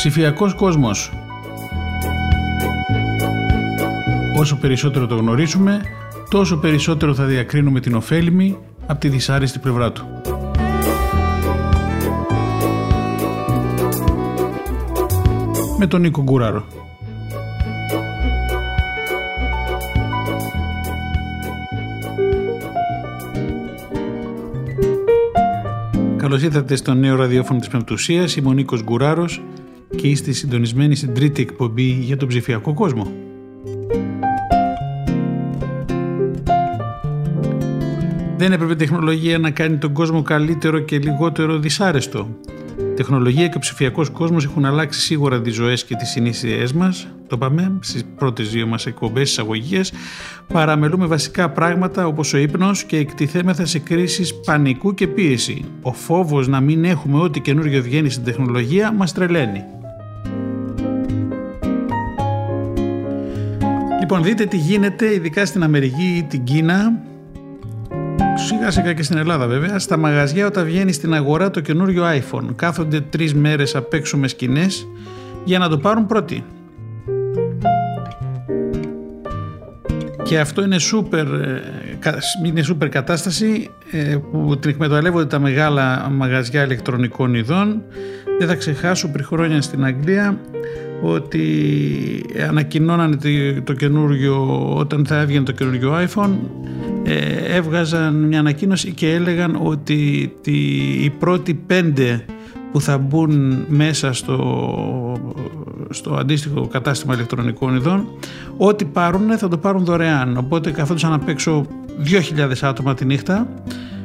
Ψηφιακός κόσμος. Όσο περισσότερο το γνωρίζουμε, τόσο περισσότερο θα διακρίνουμε την ωφέλιμη από τη δυσάρεστη πλευρά του. Με τον Νίκο Γκουράρο. Καλώς ήρθατε στο νέο ραδιόφωνο της Πεμπτουσίας. Είμαι ο Νίκος Γκουράρος και είστε συντονισμένοι στην τρίτη εκπομπή για τον ψηφιακό κόσμο. Δεν έπρεπε η τεχνολογία να κάνει τον κόσμο καλύτερο και λιγότερο δυσάρεστο τεχνολογία και ο ψηφιακός κόσμος έχουν αλλάξει σίγουρα τις ζωές και τις συνήθειές μας. Το είπαμε στις πρώτες δύο μας εκπομπές εισαγωγικέ. Παραμελούμε βασικά πράγματα όπως ο ύπνος και εκτιθέμεθα σε κρίσεις πανικού και πίεση. Ο φόβος να μην έχουμε ό,τι καινούριο βγαίνει στην τεχνολογία μας τρελαίνει. Λοιπόν, δείτε τι γίνεται, ειδικά στην Αμερική ή την Κίνα, σιγά σιγά και στην Ελλάδα βέβαια, στα μαγαζιά όταν βγαίνει στην αγορά το καινούριο iPhone. Κάθονται τρεις μέρες απ' έξω με σκηνές για να το πάρουν πρώτοι. Και αυτό είναι σούπερ, ε, είναι σούπερ κατάσταση ε, που την εκμεταλλεύονται τα μεγάλα μαγαζιά ηλεκτρονικών ειδών. Δεν θα ξεχάσω πριν χρόνια στην Αγγλία ότι ανακοινώνανε το καινούριο, όταν θα έβγαινε το καινούριο iPhone ε, έβγαζαν μια ανακοίνωση και έλεγαν ότι τη, οι πρώτοι πέντε που θα μπουν μέσα στο, στο αντίστοιχο κατάστημα ηλεκτρονικών ειδών ό,τι πάρουν θα το πάρουν δωρεάν. Οπότε καθόντουσαν απ' έξω 2.000 άτομα τη νύχτα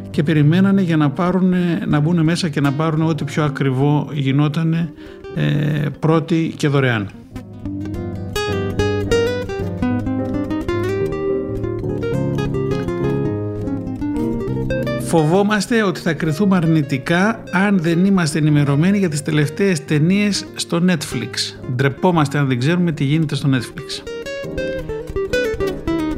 και περιμένανε για να, πάρουν, να μπουν μέσα και να πάρουν ό,τι πιο ακριβό γινόταν ε, πρώτοι και δωρεάν. Φοβόμαστε ότι θα κρυθούμε αρνητικά αν δεν είμαστε ενημερωμένοι για τις τελευταίες ταινίες στο Netflix. Ντρεπόμαστε αν δεν ξέρουμε τι γίνεται στο Netflix.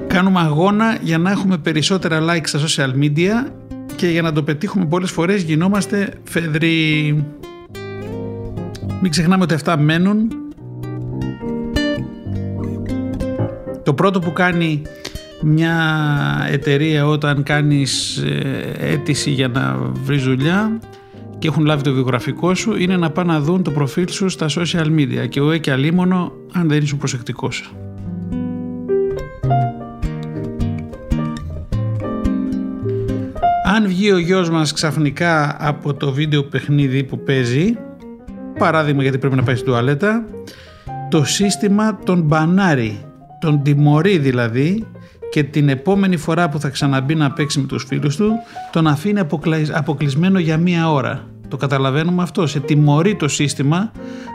Κάνουμε αγώνα για να έχουμε περισσότερα likes στα social media και για να το πετύχουμε πολλές φορές γινόμαστε φεδροί. Μην ξεχνάμε ότι αυτά μένουν. Το πρώτο που κάνει μια εταιρεία όταν κάνεις ε, αίτηση για να βρεις δουλειά και έχουν λάβει το βιογραφικό σου είναι να πάνε να δουν το προφίλ σου στα social media και ο και αλίμονο αν δεν είσαι προσεκτικός. Αν βγει ο γιος μας ξαφνικά από το βίντεο παιχνίδι που παίζει, παράδειγμα γιατί πρέπει να πάει στην τουαλέτα, το σύστημα τον μπανάρει, τον τιμωρεί δηλαδή και την επόμενη φορά που θα ξαναμπεί να παίξει με τους φίλους του τον αφήνει αποκλεισμένο για μία ώρα. Το καταλαβαίνουμε αυτό. Σε τιμωρεί το σύστημα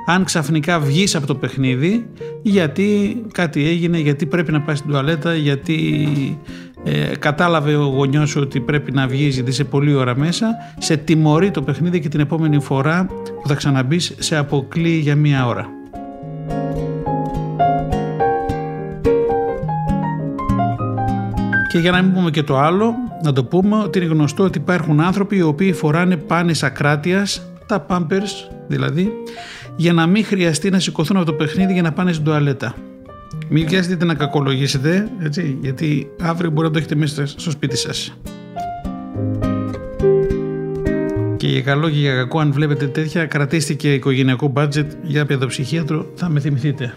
αν ξαφνικά βγεις από το παιχνίδι γιατί κάτι έγινε, γιατί πρέπει να πάει στην τουαλέτα, γιατί ε, κατάλαβε ο γονιός σου ότι πρέπει να βγεις γιατί είσαι πολλή ώρα μέσα, σε τιμωρεί το παιχνίδι και την επόμενη φορά που θα ξαναμπείς σε αποκλεί για μία ώρα. Και για να μην πούμε και το άλλο, να το πούμε ότι είναι γνωστό ότι υπάρχουν άνθρωποι οι οποίοι φοράνε πάνες ακράτειας, τα pampers δηλαδή, για να μην χρειαστεί να σηκωθούν από το παιχνίδι για να πάνε στην τουαλέτα. Μην βιάζετε να κακολογήσετε, έτσι, γιατί αύριο μπορεί να το έχετε μέσα στο σπίτι σας. Και για καλό και για κακό, αν βλέπετε τέτοια, κρατήστε και οικογενειακό budget για παιδοψυχίατρο, θα με θυμηθείτε.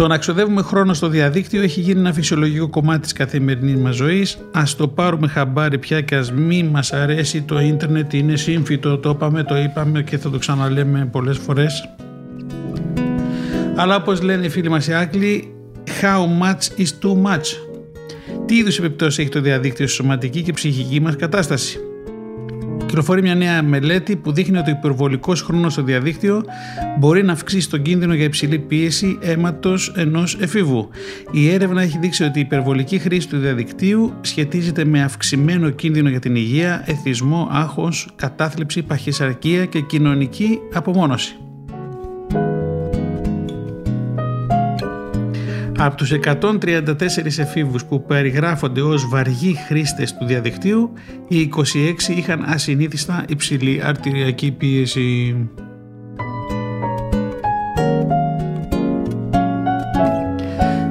Το να ξοδεύουμε χρόνο στο διαδίκτυο έχει γίνει ένα φυσιολογικό κομμάτι της καθημερινής μας ζωής. Ας το πάρουμε χαμπάρι πια και ας μη μας αρέσει το ίντερνετ, είναι σύμφυτο, το είπαμε, το είπαμε και θα το ξαναλέμε πολλές φορές. Αλλά όπως λένε οι φίλοι μας οι Άγγλοι, how much is too much; Τι είδους επιπτώσεις έχει το διαδίκτυο στη σωματική και ψυχική μας κατάσταση; Κυκλοφορεί μια νέα μελέτη που δείχνει ότι ο υπερβολικός χρόνος στο διαδίκτυο μπορεί να αυξήσει τον κίνδυνο για υψηλή πίεση αίματος ενός εφήβου. Η έρευνα έχει δείξει ότι η υπερβολική χρήση του διαδικτύου σχετίζεται με αυξημένο κίνδυνο για την υγεία, εθισμό, άγχος, κατάθλιψη, παχυσαρκία και κοινωνική απομόνωση. Από τους 134 εφήβους που περιγράφονται ως βαργοί χρήστες του διαδικτύου, οι 26 είχαν ασυνήθιστα υψηλή αρτηριακή πίεση.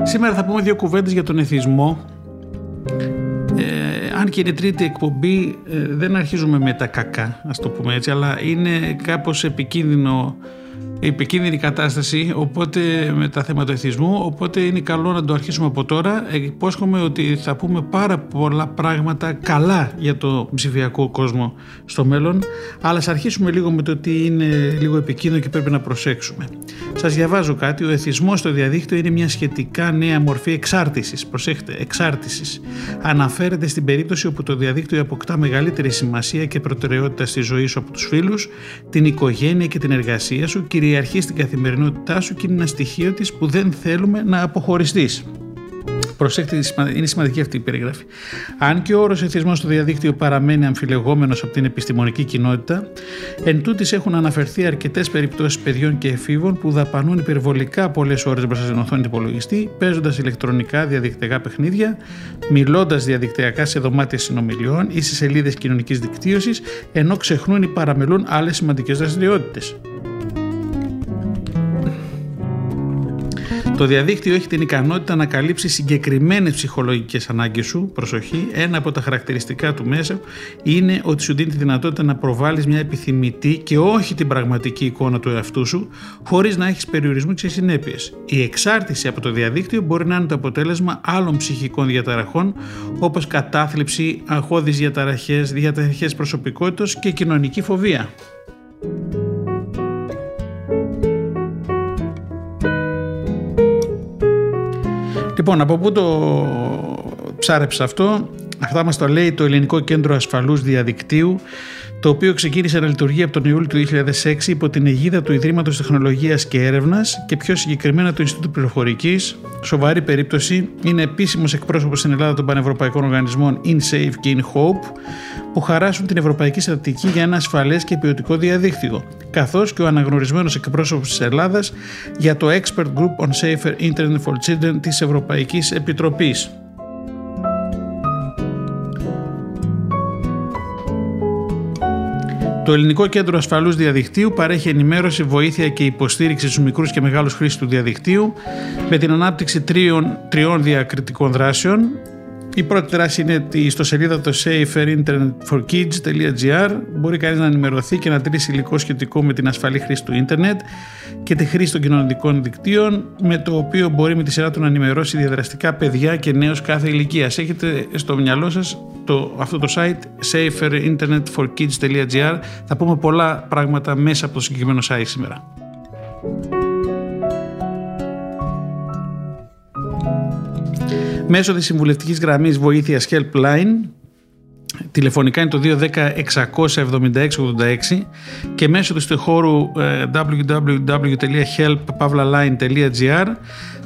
Σήμερα θα πούμε δύο κουβέντες για τον εθισμό. Ε, αν και είναι τρίτη εκπομπή, ε, δεν αρχίζουμε με τα κακά, ας το πούμε έτσι, αλλά είναι κάπως επικίνδυνο επικίνδυνη κατάσταση οπότε με τα θέματα εθισμού οπότε είναι καλό να το αρχίσουμε από τώρα. Υπόσχομαι ότι θα πούμε πάρα πολλά πράγματα καλά για το ψηφιακό κόσμο στο μέλλον αλλά ας αρχίσουμε λίγο με το ότι είναι λίγο επικίνδυνο και πρέπει να προσέξουμε. Σας διαβάζω κάτι. Ο εθισμός στο διαδίκτυο είναι μια σχετικά νέα μορφή εξάρτησης. Προσέχτε εξάρτησης. Αναφέρεται στην περίπτωση όπου το διαδίκτυο αποκτά μεγαλύτερη σημασία και προτεραιότητα στη ζωή σου από τους φίλους την οικογένεια και την εργασία σου κυριαρχεί στην καθημερινότητά σου και είναι ένα στοιχείο της που δεν θέλουμε να αποχωριστείς. Προσέξτε, είναι σημαντική αυτή η περιγραφή. Αν και ο όρος εθισμός στο διαδίκτυο παραμένει αμφιλεγόμενος από την επιστημονική κοινότητα, εν τούτης έχουν αναφερθεί αρκετές περιπτώσεις παιδιών και εφήβων που δαπανούν υπερβολικά πολλές ώρες μπροστά στην οθόνη του υπολογιστή, παίζοντας ηλεκτρονικά διαδικτυακά παιχνίδια, μιλώντας διαδικτυακά σε δωμάτια συνομιλιών ή σε σελίδες κοινωνικής δικτύωσης, ενώ ξεχνούν ή παραμελούν άλλες σημαντικές δραστηριότητες. Το διαδίκτυο έχει την ικανότητα να καλύψει συγκεκριμένες ψυχολογικές ανάγκες σου, προσοχή, ένα από τα χαρακτηριστικά του μέσα είναι ότι σου δίνει τη δυνατότητα να προβάλλεις μια επιθυμητή και όχι την πραγματική εικόνα του εαυτού σου, χωρίς να έχεις περιορισμού και συνέπειες. Η εξάρτηση από το διαδίκτυο μπορεί να είναι το αποτέλεσμα άλλων ψυχικών διαταραχών, όπως κατάθλιψη, αγχώδεις διαταραχές, διαταραχές προσωπικότητας και κοινωνική φοβία. Λοιπόν, από πού το ψάρεψα αυτό; Αυτά μας το λέει το Ελληνικό Κέντρο Ασφαλούς Διαδικτύου το οποίο ξεκίνησε να λειτουργεί από τον Ιούλιο του 2006 υπό την αιγίδα του Ιδρύματος Τεχνολογίας και Έρευνας και πιο συγκεκριμένα του Ινστιτούτου Πληροφορικής. Σοβαρή περίπτωση είναι επίσημος εκπρόσωπος στην Ελλάδα των πανευρωπαϊκών οργανισμών InSafe και InHope που χαράσουν την ευρωπαϊκή στρατηγική για ένα ασφαλές και ποιοτικό διαδίκτυο καθώς και ο αναγνωρισμένος εκπρόσωπος της Ελλάδας για το Expert Group on Safer Internet for Children της Ευρωπαϊκής Επιτροπής. Το Ελληνικό Κέντρο Ασφαλούς Διαδικτύου παρέχει ενημέρωση, βοήθεια και υποστήριξη στους μικρούς και μεγάλους χρήστες του διαδικτύου με την ανάπτυξη τριών, τριών διακριτικών δράσεων. Η πρώτη δράση είναι η στο σελίδα το saferinternetforkids.gr μπορεί κανείς να ενημερωθεί και να τρίσει υλικό σχετικό με την ασφαλή χρήση του ίντερνετ και τη χρήση των κοινωνικών δικτύων με το οποίο μπορεί με τη σειρά του να ενημερώσει διαδραστικά παιδιά και νέους κάθε ηλικίας. Έχετε στο μυαλό σας το, αυτό το site saferinternetforkids.gr θα πούμε πολλά πράγματα μέσα από το συγκεκριμένο site σήμερα. Μέσω της συμβουλευτικής γραμμής βοήθειας Helpline τηλεφωνικά είναι το 210-676-86 και μέσω του στεχώρου ε, www.help.pavlaline.gr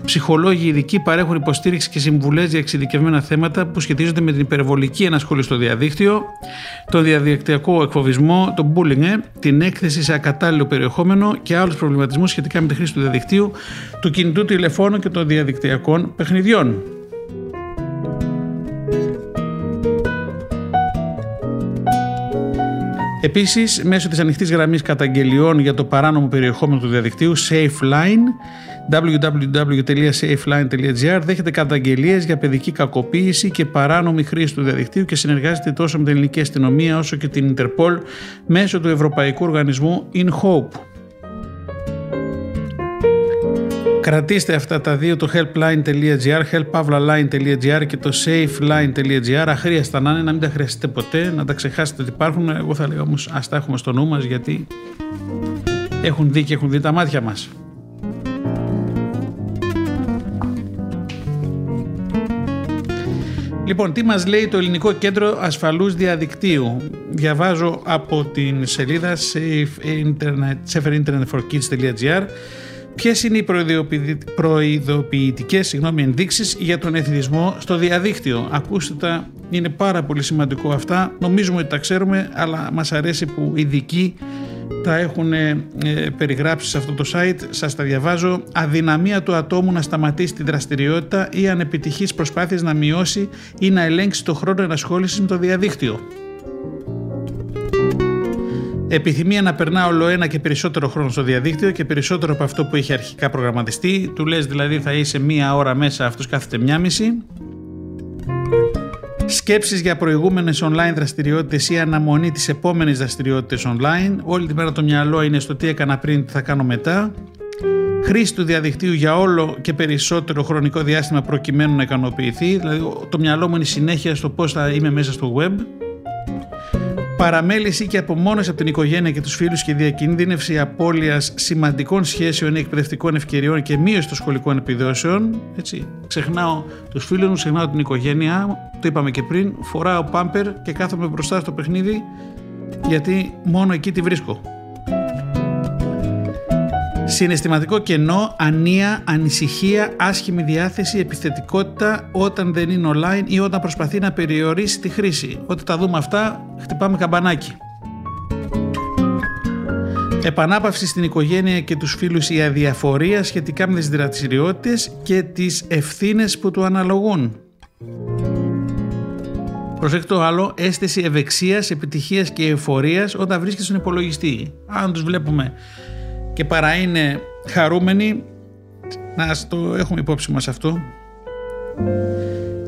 Ψυχολόγοι ειδικοί παρέχουν υποστήριξη και συμβουλές για εξειδικευμένα θέματα που σχετίζονται με την υπερβολική ενασχόληση στο διαδίκτυο, τον διαδικτυακό εκφοβισμό, τον bullying, ε, την έκθεση σε ακατάλληλο περιεχόμενο και άλλους προβληματισμούς σχετικά με τη χρήση του διαδικτύου, του κινητού τηλεφώνου και των διαδικτυακών παιχνιδιών. Επίσης, μέσω της ανοιχτής γραμμής καταγγελιών για το παράνομο περιεχόμενο του διαδικτύου SafeLine www.safeline.gr δέχεται καταγγελίες για παιδική κακοποίηση και παράνομη χρήση του διαδικτύου και συνεργάζεται τόσο με την ελληνική αστυνομία όσο και την Interpol μέσω του Ευρωπαϊκού Οργανισμού InHope. Κρατήστε αυτά τα δύο, το helpline.gr, helppavlaline.gr και το safeline.gr. Αχρίαστα να είναι, να μην τα χρειαστείτε ποτέ, να τα ξεχάσετε ότι υπάρχουν. Εγώ θα λέγα όμως ας τα έχουμε στο νου μας γιατί έχουν δει και έχουν δει τα μάτια μας. Λοιπόν, τι μας λέει το Ελληνικό Κέντρο Ασφαλούς Διαδικτύου; Διαβάζω από την σελίδα safeinternet4kids.gr Ποιες είναι οι προειδοποιητικές ενδείξεις για τον εθνισμό στο διαδίκτυο; Ακούστε τα, είναι πάρα πολύ σημαντικό αυτά. Νομίζουμε ότι τα ξέρουμε, αλλά μας αρέσει που ειδικοί τα έχουν ε, περιγράψει σε αυτό το site, σας τα διαβάζω. Αδυναμία του ατόμου να σταματήσει τη δραστηριότητα ή ανεπιτυχής προσπάθειες να μειώσει ή να ελέγξει το χρόνο ενασχόλησης με το διαδίκτυο. Επιθυμία να περνά όλο ένα και περισσότερο χρόνο στο διαδίκτυο και περισσότερο από αυτό που είχε αρχικά προγραμματιστεί. Του λες δηλαδή θα είσαι μία ώρα μέσα, αυτός κάθεται μία μισή. Σκέψεις για προηγούμενες online δραστηριότητες ή αναμονή της επόμενης δραστηριότητες online. Όλη την μέρα το μυαλό είναι στο τι έκανα πριν, τι θα κάνω μετά. Χρήση του διαδικτύου για όλο και περισσότερο χρονικό διάστημα προκειμένου να ικανοποιηθεί. Δηλαδή το μυαλό μου είναι συνέχεια στο πώς θα είμαι μέσα στο web παραμέληση και απομόνωση από την οικογένεια και τους φίλους και διακίνδυνευση απώλειας σημαντικών σχέσεων ή εκπαιδευτικών ευκαιριών και μείωση των σχολικών επιδόσεων. Έτσι, ξεχνάω τους φίλους μου, ξεχνάω την οικογένειά μου, το είπαμε και πριν, φοράω πάμπερ και κάθομαι μπροστά στο παιχνίδι γιατί μόνο εκεί τη βρίσκω. Συναισθηματικό κενό, ανία, ανησυχία, άσχημη διάθεση, επιθετικότητα όταν δεν είναι online ή όταν προσπαθεί να περιορίσει τη χρήση. Όταν τα δούμε αυτά, χτυπάμε καμπανάκι. Επανάπαυση στην οικογένεια και τους φίλους η αδιαφορία σχετικά με τις δραστηριότητες και τις ευθύνες που του αναλογούν. Προσέξτε το άλλο, αίσθηση ευεξίας, επιτυχίας και εφορίας όταν βρίσκεται στον υπολογιστή. Αν τους βλέπουμε και παρά είναι χαρούμενοι να το έχουμε υπόψη μας αυτό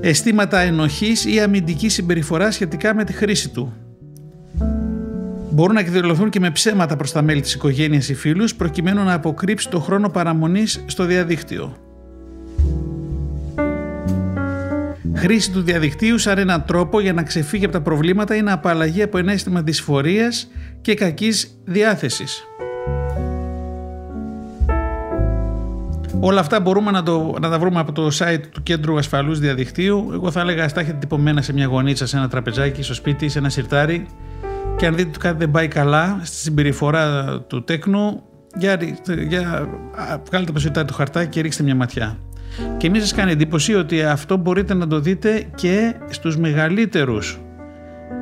αισθήματα ενοχής ή αμυντική συμπεριφορά σχετικά με τη χρήση του. Μπορούν να εκδηλωθούν και με ψέματα προς τα μέλη της οικογένειας ή φίλους προκειμένου να αποκρύψει το χρόνο παραμονής στο διαδίκτυο. Χρήση του διαδικτύου σαν έναν τρόπο για να ξεφύγει από τα προβλήματα ή να απαλλαγεί από ένα αίσθημα δυσφορίας και κακής διάθεσης. Όλα αυτά μπορούμε να, το, να τα βρούμε από το site του Κέντρου Ασφαλούς Διαδικτύου. Εγώ θα έλεγα στα έχετε τυπωμένα σε μια γωνίτσα, σε ένα τραπεζάκι, στο σπίτι, σε ένα σιρτάρι και αν δείτε ότι κάτι δεν πάει καλά στη συμπεριφορά του τέκνου, για, για βγάλετε το σιρτάρι του χαρτάκι και ρίξτε μια ματιά. Και μην σας κάνει εντύπωση ότι αυτό μπορείτε να το δείτε και στους μεγαλύτερους.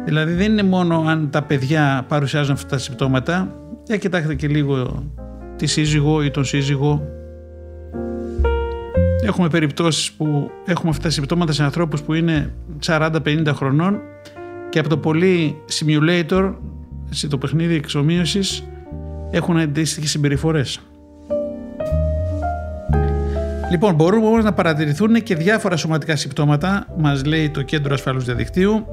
Δηλαδή δεν είναι μόνο αν τα παιδιά παρουσιάζουν αυτά τα συμπτώματα, για κοιτάξτε και λίγο τη σύζυγο ή τον σύζυγο Έχουμε περιπτώσεις που έχουμε αυτά τα συμπτώματα σε ανθρώπους που είναι 40-50 χρονών και από το πολύ simulator, το παιχνίδι εξομοίωσης, έχουν αντίστοιχες συμπεριφορές. Λοιπόν, μπορούν όμως να παρατηρηθούν και διάφορα σωματικά συμπτώματα, μας λέει το Κέντρο Ασφαλούς Διαδικτύου.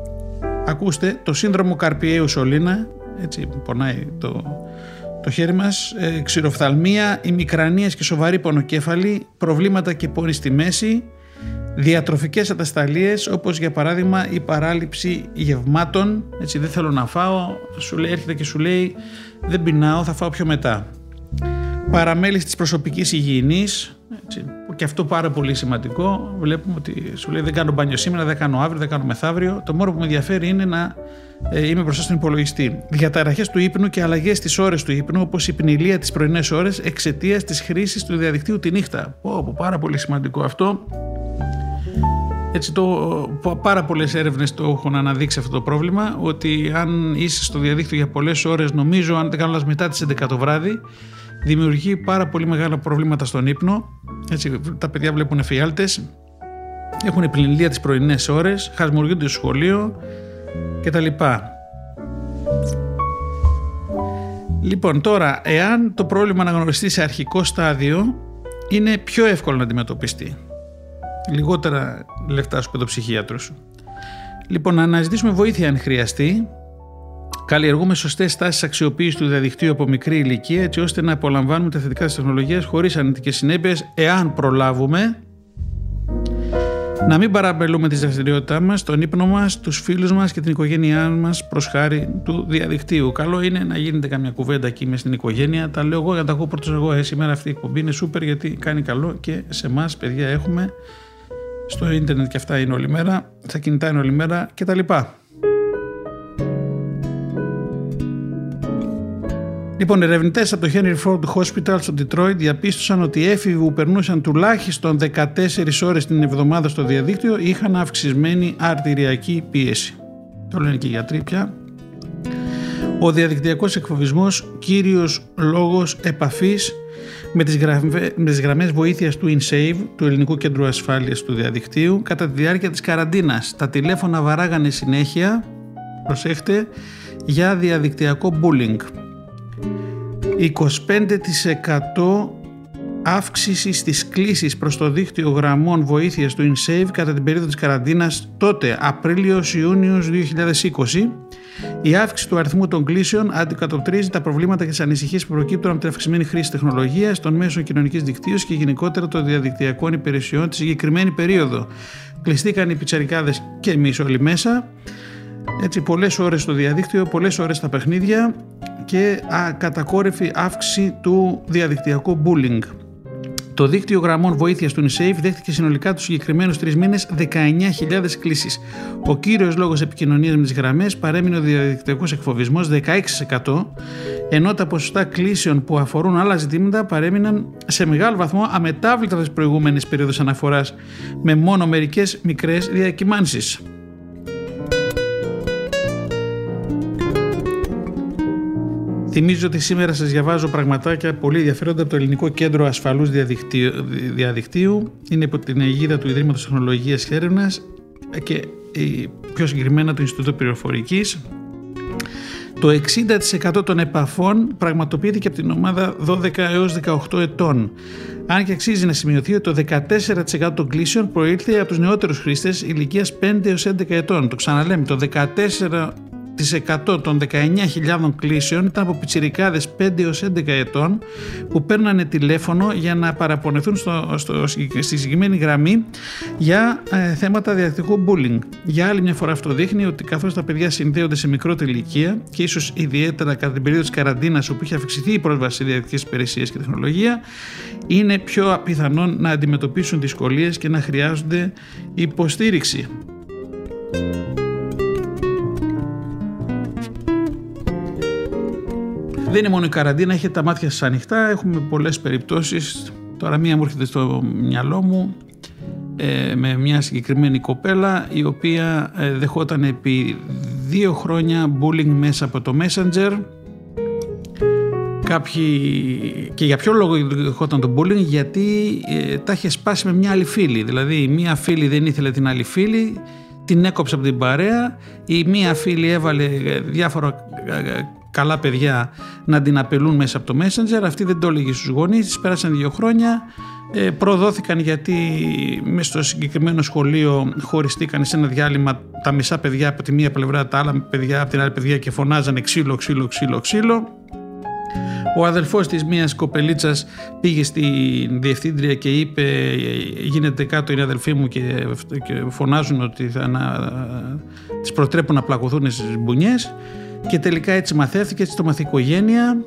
Ακούστε, το σύνδρομο Καρπιαίου Σολίνα, έτσι πονάει το, το χέρι μας, ε, ξηροφθαλμία, ημικρανίες και σοβαρή πονοκέφαλη, προβλήματα και πόνη στη μέση, διατροφικές ατασταλίες όπως για παράδειγμα η παράληψη γευμάτων, έτσι δεν θέλω να φάω, σου λέει, έρχεται και σου λέει δεν πεινάω, θα φάω πιο μετά. Παραμέληση της προσωπικής υγιεινής, έτσι, και αυτό πάρα πολύ σημαντικό. Βλέπουμε ότι σου λέει δεν κάνω μπάνιο σήμερα, δεν κάνω αύριο, δεν κάνω μεθαύριο. Το μόνο που με ενδιαφέρει είναι να ε, είμαι μπροστά στον υπολογιστή. Διαταραχές του ύπνου και αλλαγές στις ώρες του ύπνου, όπως η πνηλία τις πρωινές ώρες εξαιτίας της χρήσης του διαδικτύου τη νύχτα. Πω, πάρα πολύ σημαντικό αυτό. Έτσι το, πάρα πολλές έρευνες το έχουν αναδείξει αυτό το πρόβλημα ότι αν είσαι στο διαδίκτυο για πολλές ώρες, νομίζω αν δεν κάνω μετά τις 11 το βράδυ, δημιουργεί πάρα πολύ μεγάλα προβλήματα στον ύπνο. Έτσι, τα παιδιά βλέπουν εφιάλτες, έχουν πληνηλία τις πρωινές ώρες, χασμουριούνται στο σχολείο κτλ. Λοιπόν, τώρα, εάν το πρόβλημα αναγνωριστεί σε αρχικό στάδιο, είναι πιο εύκολο να αντιμετωπιστεί. Λιγότερα λεφτά σου παιδοψυχίατρο σου. Λοιπόν, να αναζητήσουμε βοήθεια αν χρειαστεί Καλλιεργούμε σωστές τάσεις αξιοποίησης του διαδικτύου από μικρή ηλικία, έτσι ώστε να απολαμβάνουμε τα θετικά της τεχνολογίας χωρίς αρνητικές συνέπειες, εάν προλάβουμε να μην παραπελούμε τη δραστηριότητά μας, τον ύπνο μας, τους φίλους μας και την οικογένειά μας προς χάρη του διαδικτύου. Καλό είναι να γίνεται καμιά κουβέντα εκεί μες στην οικογένεια. Τα λέω εγώ για τα ακούω πρώτος εγώ. Ε, σήμερα αυτή η εκπομπή είναι σούπερ γιατί κάνει καλό και σε εμάς, παιδιά, έχουμε στο ίντερνετ και αυτά είναι όλη μέρα, στα κινητά είναι όλη μέρα κτλ. Λοιπόν, ερευνητές από το Henry Ford Hospital στο Detroit διαπίστωσαν ότι οι έφηβοι που περνούσαν τουλάχιστον 14 ώρες την εβδομάδα στο διαδίκτυο είχαν αυξησμένη αρτηριακή πίεση. Το λένε και οι γιατροί πια. Ο διαδικτυακός εκφοβισμός κύριος λόγος επαφής με τις, γραμμέ, με τις γραμμές βοήθειας του InSave, του Ελληνικού Κέντρου Ασφάλειας του Διαδικτύου, κατά τη διάρκεια της καραντίνας. Τα τηλέφωνα βαράγανε συνέχεια, προσέχτε, για διαδικτυακό bullying. 25% αύξησης στις κλήσεις προς το δίκτυο γραμμών βοήθειας του InSave κατά την περίοδο της καραντίνας τότε Απρίλιος-Ιούνιος 2020 η αύξηση του αριθμού των κλήσεων αντικατοπτρίζει τα προβλήματα και τις ανησυχίες που προκύπτουν από την αυξημένη χρήση τεχνολογίας, των μέσων κοινωνικής δικτύωσης και γενικότερα των διαδικτυακών υπηρεσιών τη συγκεκριμένη περίοδο. Κλειστήκαν οι πιτσαρικάδες και εμεί όλοι μέσα. Έτσι, πολλές ώρες στο διαδίκτυο, πολλές ώρες στα παιχνίδια και κατακόρυφη αύξηση του διαδικτυακού bullying. Το δίκτυο γραμμών βοήθειας του UNICEF δέχτηκε συνολικά τους συγκεκριμένους τρεις μήνες 19.000 κλήσεις. Ο κύριος λόγος επικοινωνίας με τις γραμμές παρέμεινε ο διαδικτυακός εκφοβισμός 16%, ενώ τα ποσοστά κλήσεων που αφορούν άλλα ζητήματα παρέμειναν σε μεγάλο βαθμό αμετάβλητα τις προηγούμενες περίοδους αναφοράς, με μόνο μερικές μικρές διακυμάνσεις. Θυμίζω ότι σήμερα σας διαβάζω πραγματάκια πολύ ενδιαφέροντα από το Ελληνικό Κέντρο Ασφαλούς Διαδικτύου. διαδικτύου. Είναι υπό την αιγίδα του Ιδρύματος Τεχνολογίας και Έρευνας και πιο συγκεκριμένα του Ινστιτούτου Πληροφορικής. Το 60% των επαφών πραγματοποιείται και από την ομάδα 12 έως 18 ετών. Αν και αξίζει να σημειωθεί ότι το 14% των κλήσεων προήλθε από τους νεότερους χρήστες ηλικίας 5 έως 11 ετών. Το ξαναλέμε, το 14% 100 των 19.000 κλήσεων ήταν από πιτσιρικάδες 5 έως 11 ετών που παίρνανε τηλέφωνο για να παραπονεθούν στο, στο, στη συγκεκριμένη γραμμή για ε, θέματα διαδικατικού bullying. Για άλλη μια φορά αυτό δείχνει ότι καθώς τα παιδιά συνδέονται σε μικρότερη ηλικία και ίσως ιδιαίτερα κατά την περίοδο της καραντίνας όπου είχε αυξηθεί η πρόσβαση σε διαδικατικές υπηρεσίες και τεχνολογία είναι πιο απιθανόν να αντιμετωπίσουν δυσκολίες και να χρειάζονται υποστήριξη. Δεν είναι μόνο η καραντίνα, έχετε τα μάτια σας ανοιχτά, έχουμε πολλές περιπτώσεις. Τώρα μία μου έρχεται στο μυαλό μου ε, με μια συγκεκριμένη κοπέλα η οποία ε, δεχόταν επί δύο χρόνια bullying μέσα από το Messenger Κάποιοι... Και για ποιο λόγο δεχόταν το bullying, γιατί ε, τα είχε σπάσει με μια άλλη φίλη. Δηλαδή, μία φίλη δεν ήθελε την άλλη φίλη, την έκοψε από την παρέα. Η μία φίλη έβαλε διάφορα καλά παιδιά να την απελούν μέσα από το Messenger. Αυτή δεν το έλεγε στους γονείς, της πέρασαν δύο χρόνια. Ε, προδόθηκαν γιατί μέσα στο συγκεκριμένο σχολείο χωριστήκαν σε ένα διάλειμμα τα μισά παιδιά από τη μία πλευρά, τα άλλα παιδιά από την άλλη παιδιά και φωνάζανε ξύλο, ξύλο, ξύλο, ξύλο. Ο αδελφός της μίας κοπελίτσας πήγε στη διευθύντρια και είπε γίνεται κάτω είναι αδελφή μου και, φωνάζουν ότι θα να, τις προτρέπουν να πλακωθούν στις μπουνιές και τελικά έτσι μαθαίθηκε, έτσι το μαθηκογένεια.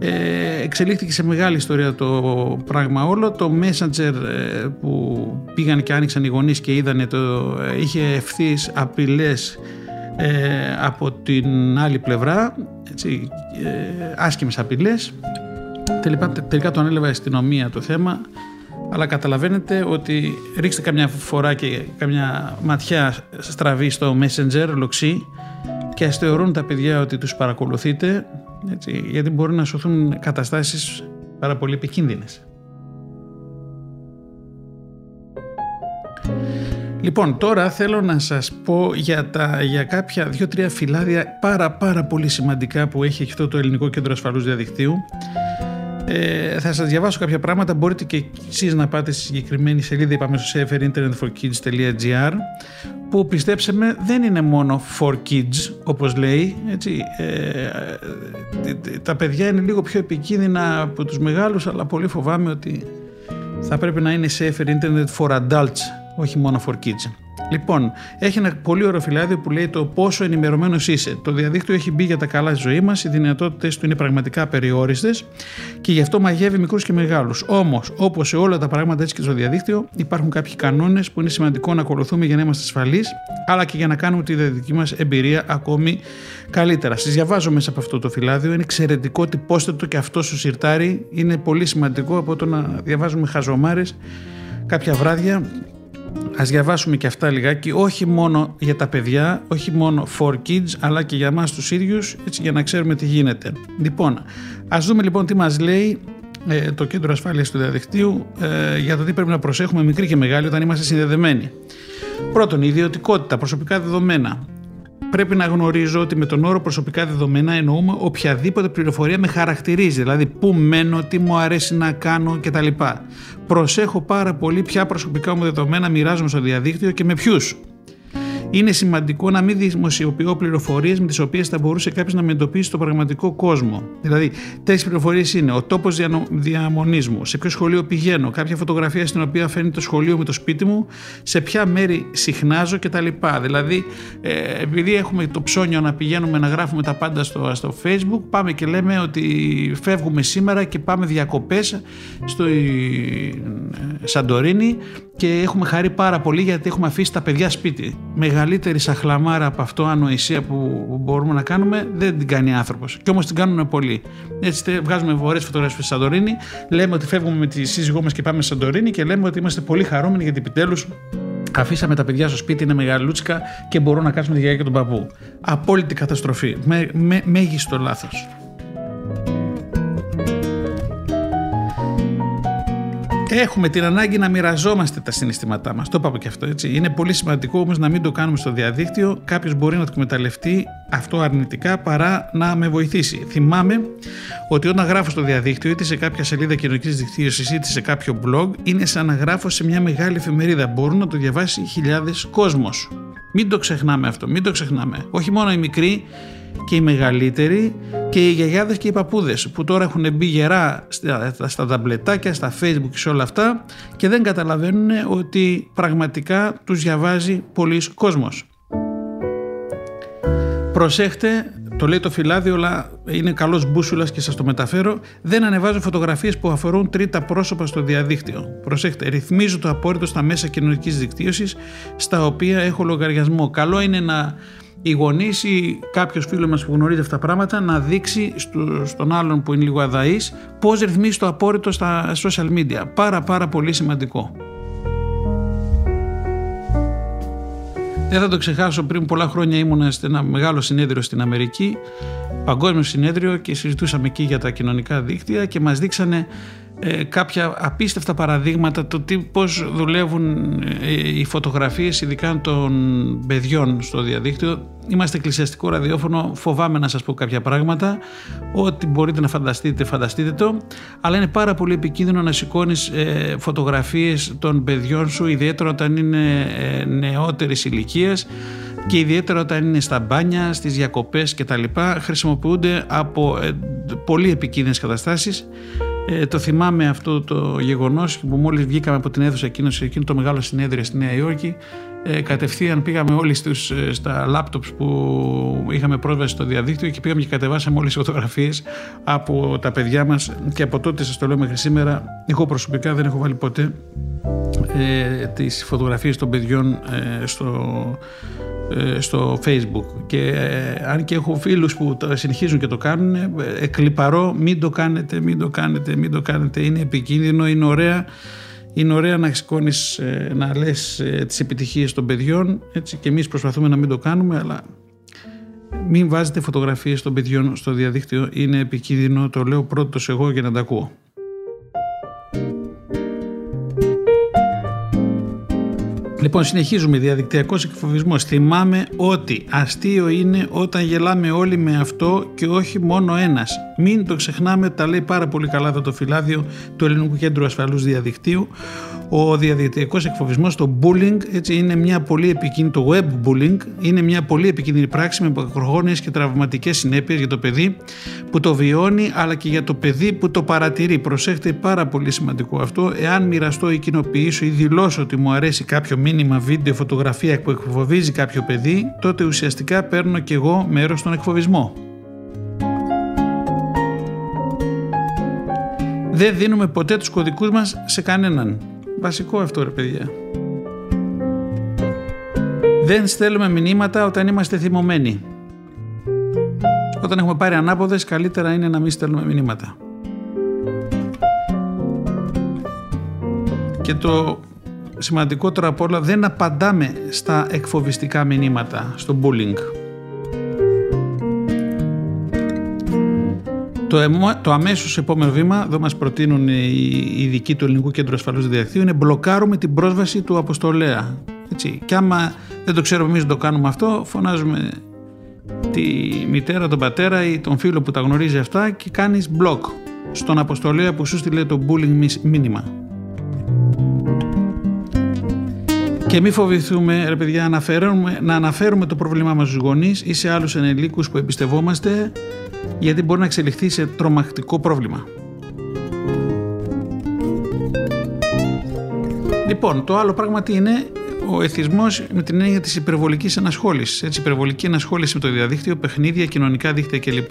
Ε, εξελίχθηκε σε μεγάλη ιστορία το πράγμα όλο. Το Messenger ε, που πήγαν και άνοιξαν οι γονείς και είδανε το, ε, είχε ευθύς απειλές ε, από την άλλη πλευρά, έτσι, ε, άσχημες απειλές. Τελικά, τελικά τον έλαβε η αστυνομία το θέμα, αλλά καταλαβαίνετε ότι ρίξτε καμιά φορά και καμιά ματιά στραβή στο Messenger, λοξί, και ας θεωρούν τα παιδιά ότι τους παρακολουθείτε έτσι, γιατί μπορεί να σωθούν καταστάσεις πάρα πολύ επικίνδυνες. Λοιπόν, τώρα θέλω να σας πω για, τα, για κάποια δύο-τρία φυλάδια πάρα πάρα πολύ σημαντικά που έχει αυτό το Ελληνικό Κέντρο Ασφαλούς Διαδικτύου ε, θα σας διαβάσω κάποια πράγματα, μπορείτε και εσείς να πάτε στη συγκεκριμένη σελίδα, είπαμε στο saferinternetforkids.gr που πιστέψτε με δεν είναι μόνο for kids όπως λέει, έτσι, ε, τα παιδιά είναι λίγο πιο επικίνδυνα από τους μεγάλους αλλά πολύ φοβάμαι ότι θα πρέπει να είναι safer internet for adults, όχι μόνο for kids. Λοιπόν, έχει ένα πολύ ωραίο φυλάδιο που λέει το πόσο ενημερωμένος είσαι. Το διαδίκτυο έχει μπει για τα καλά στη ζωή μας, οι δυνατότητες του είναι πραγματικά περιόριστε και γι' αυτό μαγεύει μικρούς και μεγάλους. Όμως, όπως σε όλα τα πράγματα έτσι και στο διαδίκτυο, υπάρχουν κάποιοι κανόνες που είναι σημαντικό να ακολουθούμε για να είμαστε ασφαλείς, αλλά και για να κάνουμε τη δική μας εμπειρία ακόμη καλύτερα. Σας διαβάζω μέσα από αυτό το φυλάδιο. Είναι εξαιρετικό, τυπώστε το και αυτό σου σιρτάρι. Είναι πολύ σημαντικό από το να διαβάζουμε χαζομάρες κάποια βράδια Ας διαβάσουμε και αυτά λιγάκι, όχι μόνο για τα παιδιά, όχι μόνο for kids, αλλά και για μας τους ίδιους, έτσι για να ξέρουμε τι γίνεται. Λοιπόν, ας δούμε λοιπόν τι μας λέει ε, το Κέντρο Ασφάλειας του Διαδικτύου ε, για το τι πρέπει να προσέχουμε μικροί και μεγάλοι όταν είμαστε συνδεδεμένοι. Πρώτον, η ιδιωτικότητα, προσωπικά δεδομένα. Πρέπει να γνωρίζω ότι με τον όρο προσωπικά δεδομένα εννοούμε οποιαδήποτε πληροφορία με χαρακτηρίζει, δηλαδή πού μένω, τι μου αρέσει να κάνω κτλ. Προσέχω πάρα πολύ ποια προσωπικά μου δεδομένα μοιράζομαι στο διαδίκτυο και με ποιους είναι σημαντικό να μην δημοσιοποιώ πληροφορίες με τις οποίες θα μπορούσε κάποιος να με εντοπίσει στο πραγματικό κόσμο. Δηλαδή, τέτοιες πληροφορίες είναι ο τόπος διαμονής μου, σε ποιο σχολείο πηγαίνω, κάποια φωτογραφία στην οποία φαίνεται το σχολείο με το σπίτι μου, σε ποια μέρη συχνάζω κτλ. Δηλαδή, ε, επειδή έχουμε το ψώνιο να πηγαίνουμε να γράφουμε τα πάντα στο, στο Facebook, πάμε και λέμε ότι φεύγουμε σήμερα και πάμε διακοπές στο ε, Σαντορίνη και έχουμε χαρεί πάρα πολύ γιατί έχουμε αφήσει τα παιδιά σπίτι μεγαλύτερη σαχλαμάρα από αυτό ανοησία που μπορούμε να κάνουμε δεν την κάνει άνθρωπος. Και όμως την κάνουν πολλοί. Έτσι βγάζουμε ωραίες φωτογραφίες στη Σαντορίνη, λέμε ότι φεύγουμε με τη σύζυγό μας και πάμε στη Σαντορίνη και λέμε ότι είμαστε πολύ χαρούμενοι γιατί επιτέλους αφήσαμε τα παιδιά στο σπίτι, είναι μεγαλούτσικα και μπορούν να κάτσουμε τη γιαγιά και τον παππού. Απόλυτη καταστροφή. Με, με, μέγιστο λάθος. Έχουμε την ανάγκη να μοιραζόμαστε τα συναισθήματά μας. Το είπαμε και αυτό έτσι. Είναι πολύ σημαντικό όμως να μην το κάνουμε στο διαδίκτυο. Κάποιος μπορεί να το εκμεταλλευτεί αυτό αρνητικά παρά να με βοηθήσει. Θυμάμαι ότι όταν γράφω στο διαδίκτυο, είτε σε κάποια σελίδα κοινωνικής δικτύωσης είτε σε κάποιο blog, είναι σαν να γράφω σε μια μεγάλη εφημερίδα. Μπορούν να το διαβάσει χιλιάδες κόσμος. Μην το ξεχνάμε αυτό, μην το ξεχνάμε. Όχι μόνο οι μικροί και οι μεγαλύτεροι και οι γιαγιάδες και οι παππούδες που τώρα έχουν μπει γερά στα ταμπλετάκια, στα facebook και σε όλα αυτά και δεν καταλαβαίνουν ότι πραγματικά τους διαβάζει πολλοί κόσμος. Προσέχτε, το λέει το φυλάδιο, αλλά είναι καλός μπούσουλας και σας το μεταφέρω. Δεν ανεβάζω φωτογραφίες που αφορούν τρίτα πρόσωπα στο διαδίκτυο. Προσέχτε, ρυθμίζω το απόρριτο στα μέσα κοινωνικής δικτύωσης στα οποία έχω λογαριασμό. Καλό είναι να οι γονείς ή κάποιος φίλος μας που γνωρίζει αυτά τα πράγματα να δείξει στον άλλον που είναι λίγο αδαής πώς ρυθμίζει το απόρριτο στα social media. Πάρα πάρα πολύ σημαντικό. Δεν θα το ξεχάσω, πριν πολλά χρόνια ήμουνα σε ένα μεγάλο συνέδριο στην Αμερική, παγκόσμιο συνέδριο και συζητούσαμε εκεί για τα κοινωνικά δίκτυα και μας δείξανε ε, κάποια απίστευτα παραδείγματα το τι, πώς δουλεύουν ε, οι φωτογραφίες ειδικά των παιδιών στο διαδίκτυο. Είμαστε εκκλησιαστικό ραδιόφωνο, φοβάμαι να σας πω κάποια πράγματα, ό,τι μπορείτε να φανταστείτε, φανταστείτε το, αλλά είναι πάρα πολύ επικίνδυνο να σηκώνεις ε, φωτογραφίες των παιδιών σου, ιδιαίτερα όταν είναι ε, νεότερης ηλικίας και ιδιαίτερα όταν είναι στα μπάνια, στις διακοπές κτλ. χρησιμοποιούνται από ε, πολύ επικίνδυνες καταστάσεις ε, το θυμάμαι αυτό το γεγονός που μόλις βγήκαμε από την αίθουσα εκείνος, εκείνο το μεγάλο συνέδριο στη Νέα Υόρκη, ε, κατευθείαν πήγαμε όλοι στους, ε, στα λάπτοπς που είχαμε πρόσβαση στο διαδίκτυο και πήγαμε και κατεβάσαμε όλες τις φωτογραφίες από τα παιδιά μας. Και από τότε σας το λέω μέχρι σήμερα εγώ προσωπικά δεν έχω βάλει ποτέ ε, τις φωτογραφίες των παιδιών ε, στο, ε, στο facebook. Και ε, αν και έχω φίλους που το συνεχίζουν και το κάνουν ε, εκλυπαρώ μην το κάνετε, μην το κάνετε, μην το κάνετε είναι επικίνδυνο, είναι ωραία είναι ωραία να σηκώνεις να λες τις επιτυχίες των παιδιών έτσι και εμείς προσπαθούμε να μην το κάνουμε αλλά μην βάζετε φωτογραφίες των παιδιών στο διαδίκτυο. Είναι επικίνδυνο, το λέω πρώτος εγώ για να τα ακούω Λοιπόν, συνεχίζουμε. Διαδικτυακός εκφοβισμός. Θυμάμαι ότι αστείο είναι όταν γελάμε όλοι με αυτό και όχι μόνο ένας. Μην το ξεχνάμε, τα λέει πάρα πολύ καλά εδώ το φυλάδιο του Ελληνικού Κέντρου Ασφαλούς Διαδικτύου. Ο διαδικτυακός εκφοβισμός, το bullying, έτσι, είναι μια πολύ επικίνδυνη, το web bullying, είναι μια πολύ επικίνδυνη πράξη με μακροχρόνιες και τραυματικές συνέπειες για το παιδί που το βιώνει, αλλά και για το παιδί που το παρατηρεί. Προσέχτε πάρα πολύ σημαντικό αυτό. Εάν μοιραστώ ή κοινοποιήσω ή δηλώσω ότι μου αρέσει κάποιο μήνυμα, βίντεο, φωτογραφία που εκφοβίζει κάποιο παιδί, τότε ουσιαστικά παίρνω και εγώ μέρος στον εκφοβισμό. Δεν δίνουμε ποτέ τους κωδικούς μας σε κανέναν. Βασικό αυτό ρε παιδιά. Δεν στέλνουμε μηνύματα όταν είμαστε θυμωμένοι. Όταν έχουμε πάρει ανάποδες καλύτερα είναι να μην στέλνουμε μηνύματα. Και το σημαντικότερο από όλα δεν απαντάμε στα εκφοβιστικά μηνύματα, στο bullying. Το, το αμέσως επόμενο βήμα, εδώ μας προτείνουν οι ειδικοί του Ελληνικού Κέντρου Ασφαλούς Διαδικτύου, είναι μπλοκάρουμε την πρόσβαση του αποστολέα. Έτσι. Και άμα δεν το ξέρουμε εμείς να το κάνουμε αυτό, φωνάζουμε τη μητέρα, τον πατέρα ή τον φίλο που τα γνωρίζει αυτά και κάνεις μπλοκ στον αποστολέα που σου στείλε το bullying μήνυμα. Και μη φοβηθούμε, ρε παιδιά, αναφέρουμε, να αναφέρουμε το πρόβλημά μας στους γονείς ή σε άλλους ενηλίκους που εμπιστευόμαστε, γιατί μπορεί να εξελιχθεί σε τρομακτικό πρόβλημα. Λοιπόν, το άλλο πράγμα τι είναι, ο εθισμός με την έννοια της υπερβολικής ενασχόλησης. Έτσι, υπερβολική ενασχόληση με το διαδίκτυο, παιχνίδια, κοινωνικά δίκτυα κλπ.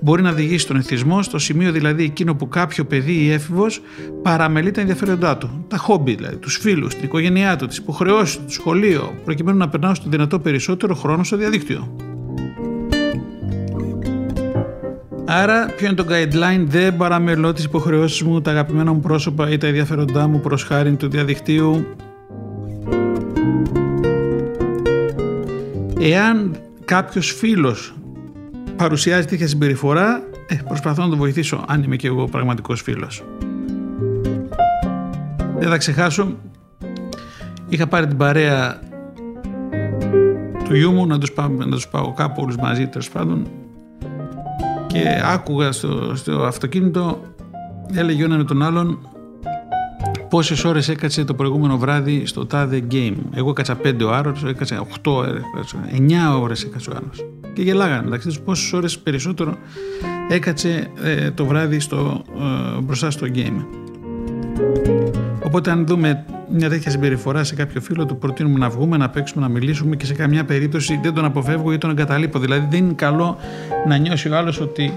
μπορεί να οδηγήσει στον εθισμό, στο σημείο δηλαδή εκείνο που κάποιο παιδί ή έφηβος παραμελεί τα ενδιαφέροντά του. Τα χόμπι δηλαδή, τους φίλους, την οικογένειά του, τις υποχρεώσεις του, το σχολείο, προκειμένου να περνάω στο δυνατό περισσότερο χρόνο στο διαδίκτυο. Άρα, ποιο είναι το guideline, δεν παραμελώ τι υποχρεώσεις μου, τα αγαπημένα μου πρόσωπα ή τα ενδιαφέροντά μου προς χάρη του διαδικτύου. Εάν κάποιος φίλος παρουσιάζει τέτοια συμπεριφορά, ε, προσπαθώ να τον βοηθήσω αν είμαι και εγώ πραγματικός φίλος. Δεν θα ξεχάσω, είχα πάρει την παρέα του γιού μου να τους, πάω, να τους πάω κάπου όλους μαζί τέλος πάντων και άκουγα στο, στο αυτοκίνητο έλεγε ο έναν τον άλλον πόσες ώρες έκατσε το προηγούμενο βράδυ στο τάδε game. Εγώ έκατσα 5 ώρε, έκατσα 8 ώρε, 9 ώρες έκατσε ο άλλο. Και γελάγανε μεταξύ του πόσες ώρες περισσότερο έκατσε ε, το βράδυ στο, ε, μπροστά στο game. Οπότε, αν δούμε μια τέτοια συμπεριφορά σε κάποιο φίλο, του προτείνουμε να βγούμε, να παίξουμε, να μιλήσουμε και σε καμιά περίπτωση δεν τον αποφεύγω ή τον εγκαταλείπω. Δηλαδή, δεν είναι καλό να νιώσει ο άλλος ότι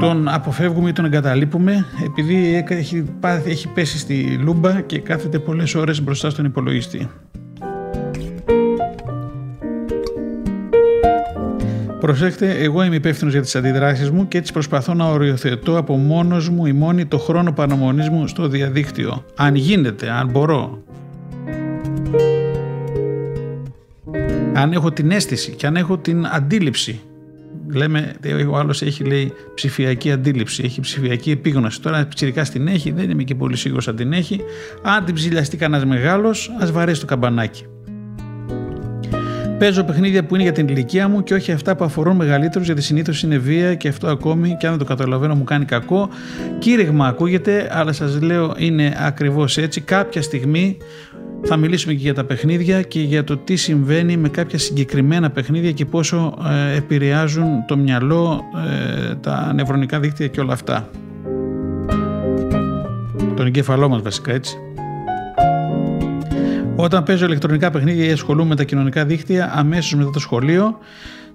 τον αποφεύγουμε ή τον εγκαταλείπουμε επειδή έχει, έχει πέσει στη λούμπα και κάθεται πολλές ώρες μπροστά στον υπολογιστή. Προσέξτε, εγώ είμαι υπεύθυνος για τις αντιδράσεις μου και έτσι προσπαθώ να οριοθετώ από μόνος μου ή μόνη το χρόνο παραμονής μου στο διαδίκτυο. Αν γίνεται, αν μπορώ. Αν έχω την αίσθηση και αν έχω την αντίληψη λέμε, ο άλλος έχει λέει ψηφιακή αντίληψη, έχει ψηφιακή επίγνωση. Τώρα ψηφιακά την έχει, δεν είμαι και πολύ σίγουρος αν την έχει. Αν την ψηλιαστεί κανένας μεγάλος, ας βαρέσει το καμπανάκι. Παίζω παιχνίδια που είναι για την ηλικία μου και όχι αυτά που αφορούν μεγαλύτερους, γιατί συνήθως είναι βία και αυτό ακόμη και αν δεν το καταλαβαίνω μου κάνει κακό. Κήρυγμα ακούγεται, αλλά σας λέω είναι ακριβώς έτσι. Κάποια στιγμή θα μιλήσουμε και για τα παιχνίδια και για το τι συμβαίνει με κάποια συγκεκριμένα παιχνίδια και πόσο ε, επηρεάζουν το μυαλό, ε, τα νευρονικά δίκτυα και όλα αυτά. Τον εγκέφαλό μας βασικά έτσι. Όταν παίζω ηλεκτρονικά παιχνίδια ή ασχολούμαι με τα κοινωνικά δίκτυα αμέσως μετά το σχολείο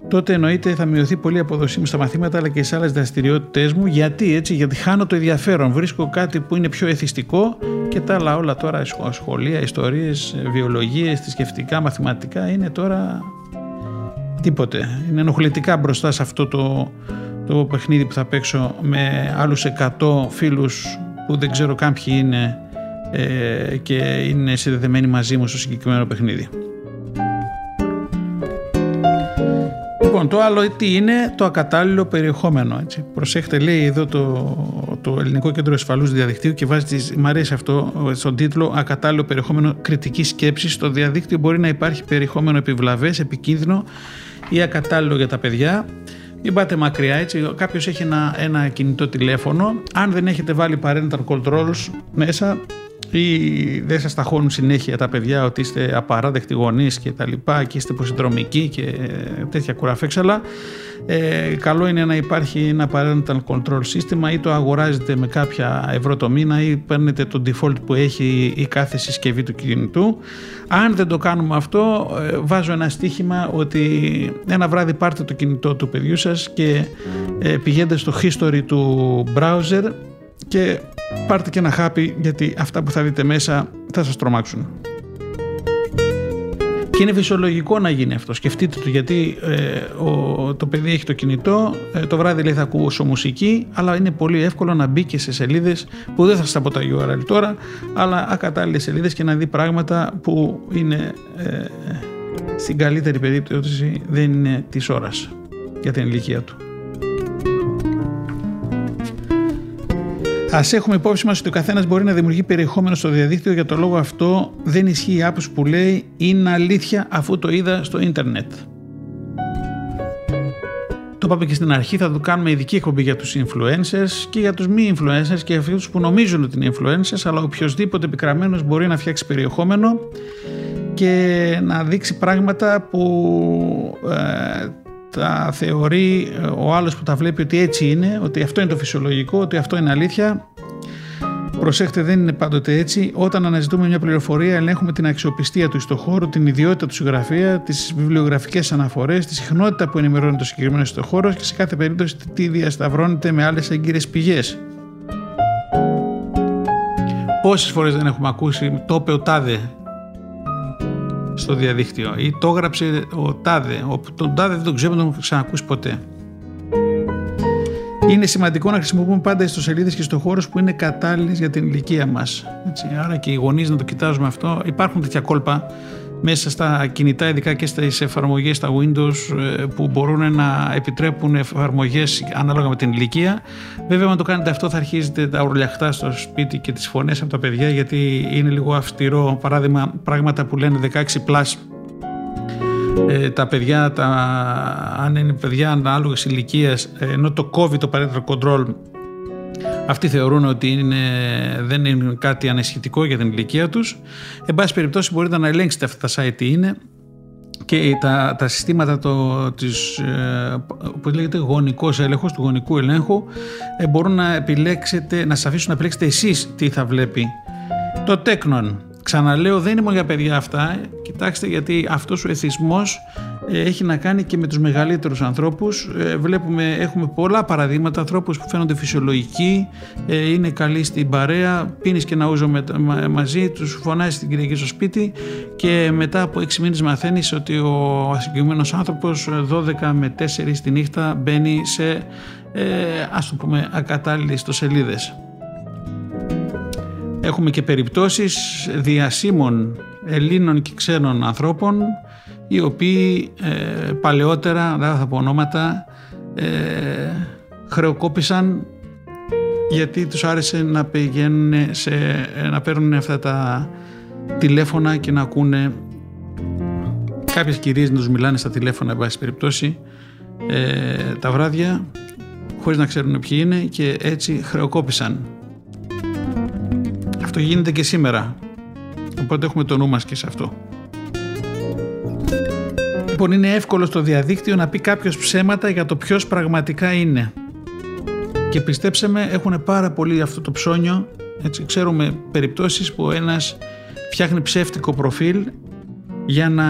τότε εννοείται θα μειωθεί πολύ η αποδοσή μου στα μαθήματα αλλά και σε άλλες δραστηριότητες μου. Γιατί έτσι, γιατί χάνω το ενδιαφέρον. Βρίσκω κάτι που είναι πιο εθιστικό και τα άλλα όλα τώρα, σχολεία, ιστορίες, βιολογίες, θρησκευτικά, μαθηματικά είναι τώρα τίποτε. Είναι ενοχλητικά μπροστά σε αυτό το, το παιχνίδι που θα παίξω με άλλους 100 φίλους που δεν ξέρω κάποιοι είναι ε, και είναι συνδεδεμένοι μαζί μου στο συγκεκριμένο παιχνίδι. Λοιπόν, το άλλο τι είναι το ακατάλληλο περιεχόμενο. Έτσι. Προσέχτε, λέει εδώ το, το Ελληνικό Κέντρο Ασφαλού Διαδικτύου και βάζει, τις, μ' αρέσει αυτό στον τίτλο Ακατάλληλο περιεχόμενο κριτικής σκέψης. Στο διαδίκτυο μπορεί να υπάρχει περιεχόμενο επιβλαβές, επικίνδυνο ή ακατάλληλο για τα παιδιά. Μην πάτε μακριά έτσι. Κάποιος έχει ένα, ένα κινητό τηλέφωνο. Αν δεν έχετε βάλει parental controls μέσα, ή δεν σας ταχώνουν συνέχεια τα παιδιά ότι είστε απαράδεκτοι γονείς και τα λοιπά και είστε υποσυνδρομικοί και τέτοια κουραφέξαλα ε, καλό είναι να υπάρχει ένα parental control σύστημα ή το αγοράζετε με κάποια ευρώ το μήνα ή παίρνετε το default που έχει η κάθε συσκευή του κινητού. Αν δεν το κάνουμε αυτό ε, βάζω ένα στίχημα ότι ένα βράδυ πάρτε το κινητό του παιδιού σας και ε, πηγαίνετε στο history του browser και πάρτε και ένα χάπι γιατί αυτά που θα δείτε μέσα θα σας τρομάξουν. Και είναι φυσιολογικό να γίνει αυτό. Σκεφτείτε το γιατί ε, ο, το παιδί έχει το κινητό, ε, το βράδυ λέει θα ακούσω μουσική, αλλά είναι πολύ εύκολο να μπει και σε σελίδες που δεν θα σας πω τα URL τώρα, αλλά ακατάλληλες σελίδες και να δει πράγματα που είναι ε, στην καλύτερη περίπτωση δεν είναι της ώρας για την ηλικία του. Α έχουμε υπόψη μας ότι ο καθένας μπορεί να δημιουργεί περιεχόμενο στο διαδίκτυο. Για το λόγο αυτό δεν ισχύει η άποψη που λέει είναι αλήθεια αφού το είδα στο ίντερνετ. Το είπαμε και στην αρχή, θα το κάνουμε ειδική εκπομπή για τους influencers και για τους μη influencers και αυτούς που νομίζουν ότι είναι influencers, αλλά οποιοδήποτε επικραμένος μπορεί να φτιάξει περιεχόμενο και να δείξει πράγματα που ε, τα θεωρεί ε, ο άλλος που τα βλέπει ότι έτσι είναι, ότι αυτό είναι το φυσιολογικό, ότι αυτό είναι αλήθεια. Προσέχτε, δεν είναι πάντοτε έτσι. Όταν αναζητούμε μια πληροφορία, ελέγχουμε την αξιοπιστία του στο χώρο, την ιδιότητα του συγγραφέα, τις βιβλιογραφικές αναφορές, τη συχνότητα που ενημερώνει το συγκεκριμένος στο χώρο και σε κάθε περίπτωση τι διασταυρώνεται με άλλες έγκυρες πηγές. Πόσες φορές δεν έχουμε ακούσει το είπε ο τάδε στο διαδίκτυο ή το έγραψε ο Τάδε. Ο, τον Τάδε δεν τον ξέρω, δεν τον ξανακούσει ποτέ. Είναι σημαντικό να χρησιμοποιούμε πάντα ιστοσελίδες και στο χώρο που είναι κατάλληλες για την ηλικία μας. Άρα και οι γονείς να το κοιτάζουμε αυτό. Υπάρχουν τέτοια κόλπα μέσα στα κινητά, ειδικά και στις εφαρμογές στα Windows ε, που μπορούν να επιτρέπουν εφαρμογές ανάλογα με την ηλικία. Βέβαια, αν το κάνετε αυτό θα αρχίζετε τα ουρλιαχτά στο σπίτι και τις φωνές από τα παιδιά γιατί είναι λίγο αυστηρό. Παράδειγμα, πράγματα που λένε 16 plus ε, τα παιδιά, τα, αν είναι παιδιά ανάλογα ηλικίας, ενώ το COVID, το parental control, αυτοί θεωρούν ότι είναι, δεν είναι κάτι ανεσχυτικό για την ηλικία τους. Εν πάση περιπτώσει μπορείτε να ελέγξετε αυτά τα site τι είναι και τα, τα συστήματα το, της, ε, όπως λέγεται, γονικός έλεγχος, του γονικού ελέγχου ε, μπορούν να επιλέξετε, να σας αφήσουν να επιλέξετε εσείς τι θα βλέπει. Το τέκνον, ξαναλέω δεν είναι μόνο για παιδιά αυτά, κοιτάξτε γιατί αυτός ο εθισμός ε, έχει να κάνει και με τους μεγαλύτερους ανθρώπους. Ε, βλέπουμε, έχουμε πολλά παραδείγματα ανθρώπους που φαίνονται φυσιολογικοί, ε, είναι καλοί στην παρέα, πίνεις και να ούζο μαζί, τους φωνάζεις την Κυριακή στο σπίτι και μετά από 6 μήνες μαθαίνεις ότι ο συγκεκριμένος άνθρωπος 12 με 4 τη νύχτα μπαίνει σε ε, ας το πούμε ακατάλληλες ιστοσελίδες. Έχουμε και περιπτώσεις διασύμων Ελλήνων και ξένων ανθρώπων οι οποίοι ε, παλαιότερα, δεν θα πω ονόματα, ε, χρεοκόπησαν γιατί τους άρεσε να πηγαίνουν σε, να παίρνουν αυτά τα τηλέφωνα και να ακούνε κάποιες κυρίες να τους μιλάνε στα τηλέφωνα, εν πάση περιπτώσει, ε, τα βράδια, χωρίς να ξέρουν ποιοι είναι και έτσι χρεοκόπησαν. Αυτό γίνεται και σήμερα. Οπότε έχουμε το νου μας και σε αυτό. Λοιπόν, είναι εύκολο στο διαδίκτυο να πει κάποιος ψέματα για το ποιος πραγματικά είναι. Και πιστέψτε με, έχουν πάρα πολύ αυτό το ψώνιο. Έτσι, ξέρουμε περιπτώσεις που ένας φτιάχνει ψεύτικο προφίλ για να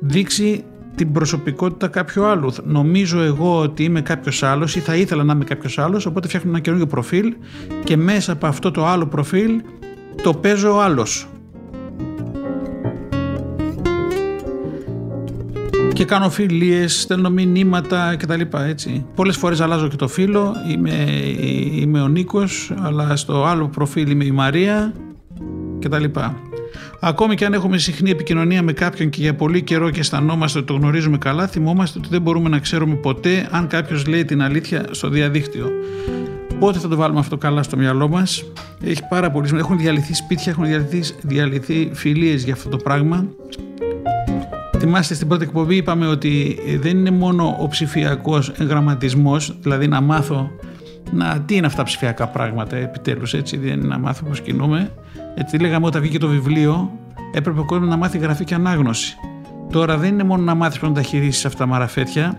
δείξει την προσωπικότητα κάποιου άλλου. Νομίζω εγώ ότι είμαι κάποιος άλλος ή θα ήθελα να είμαι κάποιος άλλος, οπότε φτιάχνω ένα καινούργιο προφίλ και μέσα από αυτό το άλλο προφίλ το παίζω ο άλλος. και κάνω φιλίες, στέλνω μηνύματα κτλ. Έτσι. Πολλές φορές αλλάζω και το φίλο, είμαι, είμαι ο Νίκος, αλλά στο άλλο προφίλ είμαι η Μαρία κτλ. Ακόμη και αν έχουμε συχνή επικοινωνία με κάποιον και για πολύ καιρό και αισθανόμαστε ότι το γνωρίζουμε καλά, θυμόμαστε ότι δεν μπορούμε να ξέρουμε ποτέ αν κάποιος λέει την αλήθεια στο διαδίκτυο. Πότε θα το βάλουμε αυτό καλά στο μυαλό μας; Έχει πάρα πολύ Έχουν διαλυθεί σπίτια, έχουν διαλυθεί, διαλυθεί φιλίες για αυτό το πράγμα. Θυμάστε στην πρώτη εκπομπή είπαμε ότι δεν είναι μόνο ο ψηφιακός εγγραμματισμός, δηλαδή να μάθω να, τι είναι αυτά ψηφιακά πράγματα επιτέλους, έτσι, δεν είναι να μάθω πώς κινούμε. Έτσι λέγαμε όταν βγήκε το βιβλίο, έπρεπε ο κόσμος να μάθει γραφή και ανάγνωση. Τώρα δεν είναι μόνο να μάθεις πώς να τα χειρίσεις αυτά τα μαραφέτια,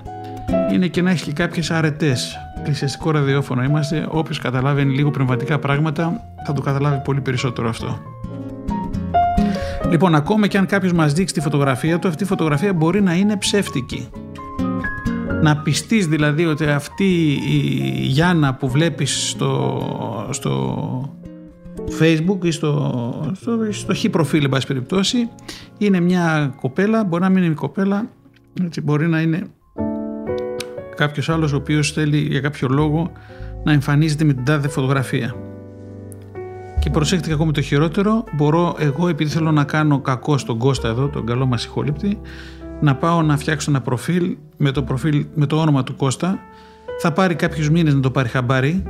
είναι και να έχεις και κάποιες αρετές. Πλησιαστικό ραδιόφωνο είμαστε. Όποιος καταλάβει λίγο πνευματικά πράγματα, θα το καταλάβει πολύ περισσότερο αυτό. Λοιπόν, ακόμα και αν κάποιος μας δείξει τη φωτογραφία του, αυτή η φωτογραφία μπορεί να είναι ψεύτικη. Να πιστείς δηλαδή ότι αυτή η Γιάννα που βλέπεις στο, στο, facebook ή στο, στο, στο χ προφίλ εν πάση περιπτώσει είναι μια κοπέλα, μπορεί να μην είναι κοπέλα έτσι, μπορεί να είναι κάποιος άλλος ο οποίος θέλει για κάποιο λόγο να εμφανίζεται με την τάδε φωτογραφία. Και προσέχετε ακόμη το χειρότερο μπορώ εγώ επειδή θέλω να κάνω κακό στον Κώστα εδώ τον καλό μας συγχόληπτη να πάω να φτιάξω ένα προφίλ με το, προφίλ, με το όνομα του Κώστα. Θα πάρει κάποιους μήνες να το πάρει χαμπάρι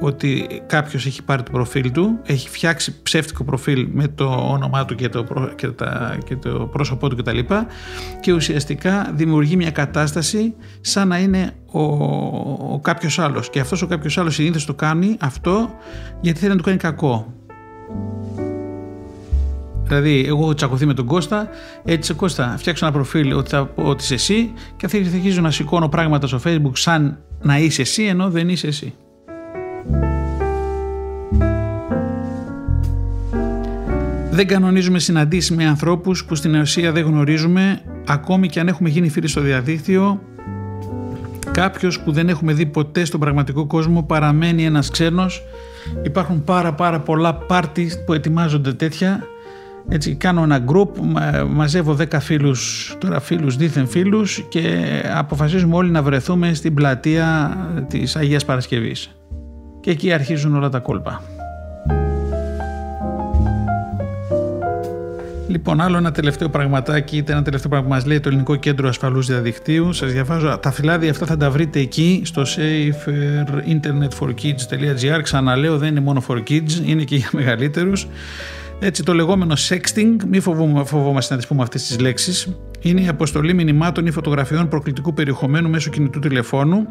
ότι κάποιος έχει πάρει το προφίλ του, έχει φτιάξει ψεύτικο προφίλ με το όνομά του και το, και τα, και το πρόσωπό του κτλ. Και, και ουσιαστικά δημιουργεί μια κατάσταση σαν να είναι ο, ο κάποιος άλλος. Και αυτός ο κάποιος άλλος συνήθως το κάνει αυτό γιατί θέλει να του κάνει κακό. Δηλαδή, εγώ έχω τσακωθεί με τον Κώστα, έτσι Κώστα, φτιάξω ένα προφίλ ότι, θα, ότι είσαι εσύ και θα αρχίζω να σηκώνω πράγματα στο Facebook σαν να είσαι εσύ ενώ δεν είσαι εσύ. Δεν κανονίζουμε συναντήσεις με ανθρώπους που στην ουσία δεν γνωρίζουμε, ακόμη και αν έχουμε γίνει φίλοι στο διαδίκτυο. Κάποιος που δεν έχουμε δει ποτέ στον πραγματικό κόσμο παραμένει ένας ξένος. Υπάρχουν πάρα πάρα πολλά πάρτι που ετοιμάζονται τέτοια. Έτσι κάνω ένα group, μαζεύω 10 φίλους, τώρα φίλους δίθεν φίλους και αποφασίζουμε όλοι να βρεθούμε στην πλατεία της Αγίας Παρασκευής. Και εκεί αρχίζουν όλα τα κόλπα. Λοιπόν, άλλο ένα τελευταίο πραγματάκι, είτε ένα τελευταίο πράγμα που μας λέει το Ελληνικό Κέντρο Ασφαλούς Διαδικτύου. Σας διαβάζω. Τα φυλάδια αυτά θα τα βρείτε εκεί στο saferinternetforkids.gr. Ξαναλέω, δεν είναι μόνο for kids, είναι και για μεγαλύτερους. Έτσι, το λεγόμενο sexting, μη φοβόμαστε να τις πούμε αυτές τις λέξεις, είναι η αποστολή μηνυμάτων ή φωτογραφιών προκλητικού περιεχομένου μέσω κινητού τηλεφώνου,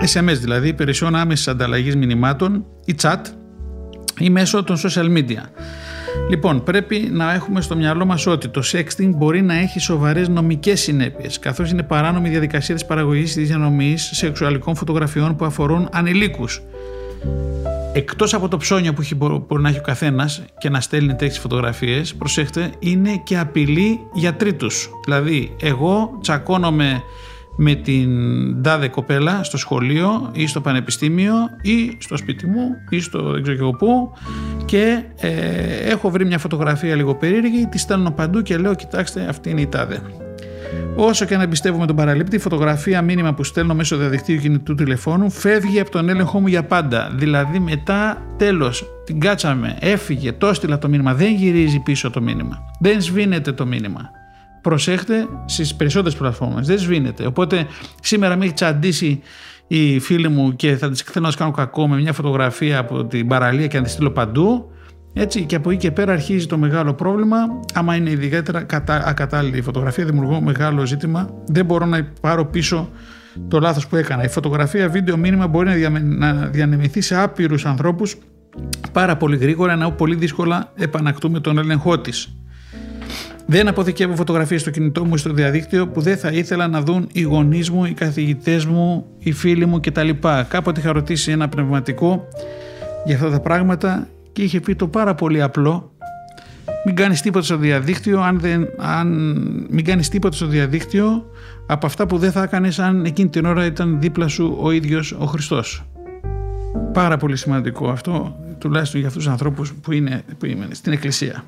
SMS δηλαδή, υπηρεσιών άμεσης ανταλλαγής μηνυμάτων ή chat ή μέσω των social media. Λοιπόν, πρέπει να έχουμε στο μυαλό μας ότι το sexting μπορεί να έχει σοβαρές νομικές συνέπειες, καθώς είναι παράνομη διαδικασία της παραγωγής ή της διανομής σεξουαλικών φωτογραφιών που αφορούν ανηλίκους. Εκτός από το ψώνιο που μπορεί να έχει ο καθένας και να στέλνει τέτοιες φωτογραφίες, προσέχτε, είναι και απειλή για τρίτους. Δηλαδή, εγώ τσακώνομαι με την τάδε κοπέλα στο σχολείο ή στο πανεπιστήμιο ή στο σπίτι μου ή στο δεν ξέρω και εγώ πού και ε, έχω βρει μια φωτογραφία λίγο περίεργη, τη στέλνω παντού και λέω κοιτάξτε αυτή είναι η τάδε. Όσο και αν εμπιστεύομαι τον παραλήπτη, η φωτογραφία μήνυμα που στέλνω μέσω διαδικτύου κινητού τηλεφώνου φεύγει από τον έλεγχό μου για πάντα. Δηλαδή μετά τέλος, την κάτσαμε, έφυγε, το έστειλα το μήνυμα, δεν γυρίζει πίσω το μήνυμα. Δεν σβήνεται το μήνυμα προσέχτε στις περισσότερες πλατφόρμες. Δεν σβήνεται. Οπότε σήμερα με έχει τσαντήσει η φίλη μου και θα της θέλω να κάνω κακό με μια φωτογραφία από την παραλία και να τη στείλω παντού. Έτσι, και από εκεί και πέρα αρχίζει το μεγάλο πρόβλημα. Άμα είναι ιδιαίτερα κατα... ακατάλληλη η φωτογραφία, δημιουργώ μεγάλο ζήτημα. Δεν μπορώ να πάρω πίσω το λάθος που έκανα. Η φωτογραφία, βίντεο, μήνυμα μπορεί να διανεμηθεί σε άπειρους ανθρώπους πάρα πολύ γρήγορα, ενώ πολύ δύσκολα επανακτούμε τον έλεγχό της. Δεν αποθηκεύω φωτογραφίες στο κινητό μου ή στο διαδίκτυο που δεν θα ήθελα να δουν οι γονείς μου, οι καθηγητές μου, οι φίλοι μου κτλ. Κάποτε είχα ρωτήσει ένα πνευματικό για αυτά τα πράγματα και είχε πει το πάρα πολύ απλό μην κάνεις τίποτα στο διαδίκτυο αν δεν, αν, μην κάνεις τίποτα στο διαδίκτυο από αυτά που δεν θα έκανες αν εκείνη την ώρα ήταν δίπλα σου ο ίδιος ο Χριστός. Πάρα πολύ σημαντικό αυτό, τουλάχιστον για αυτούς τους ανθρώπους που είναι, που είναι στην Εκκλησία.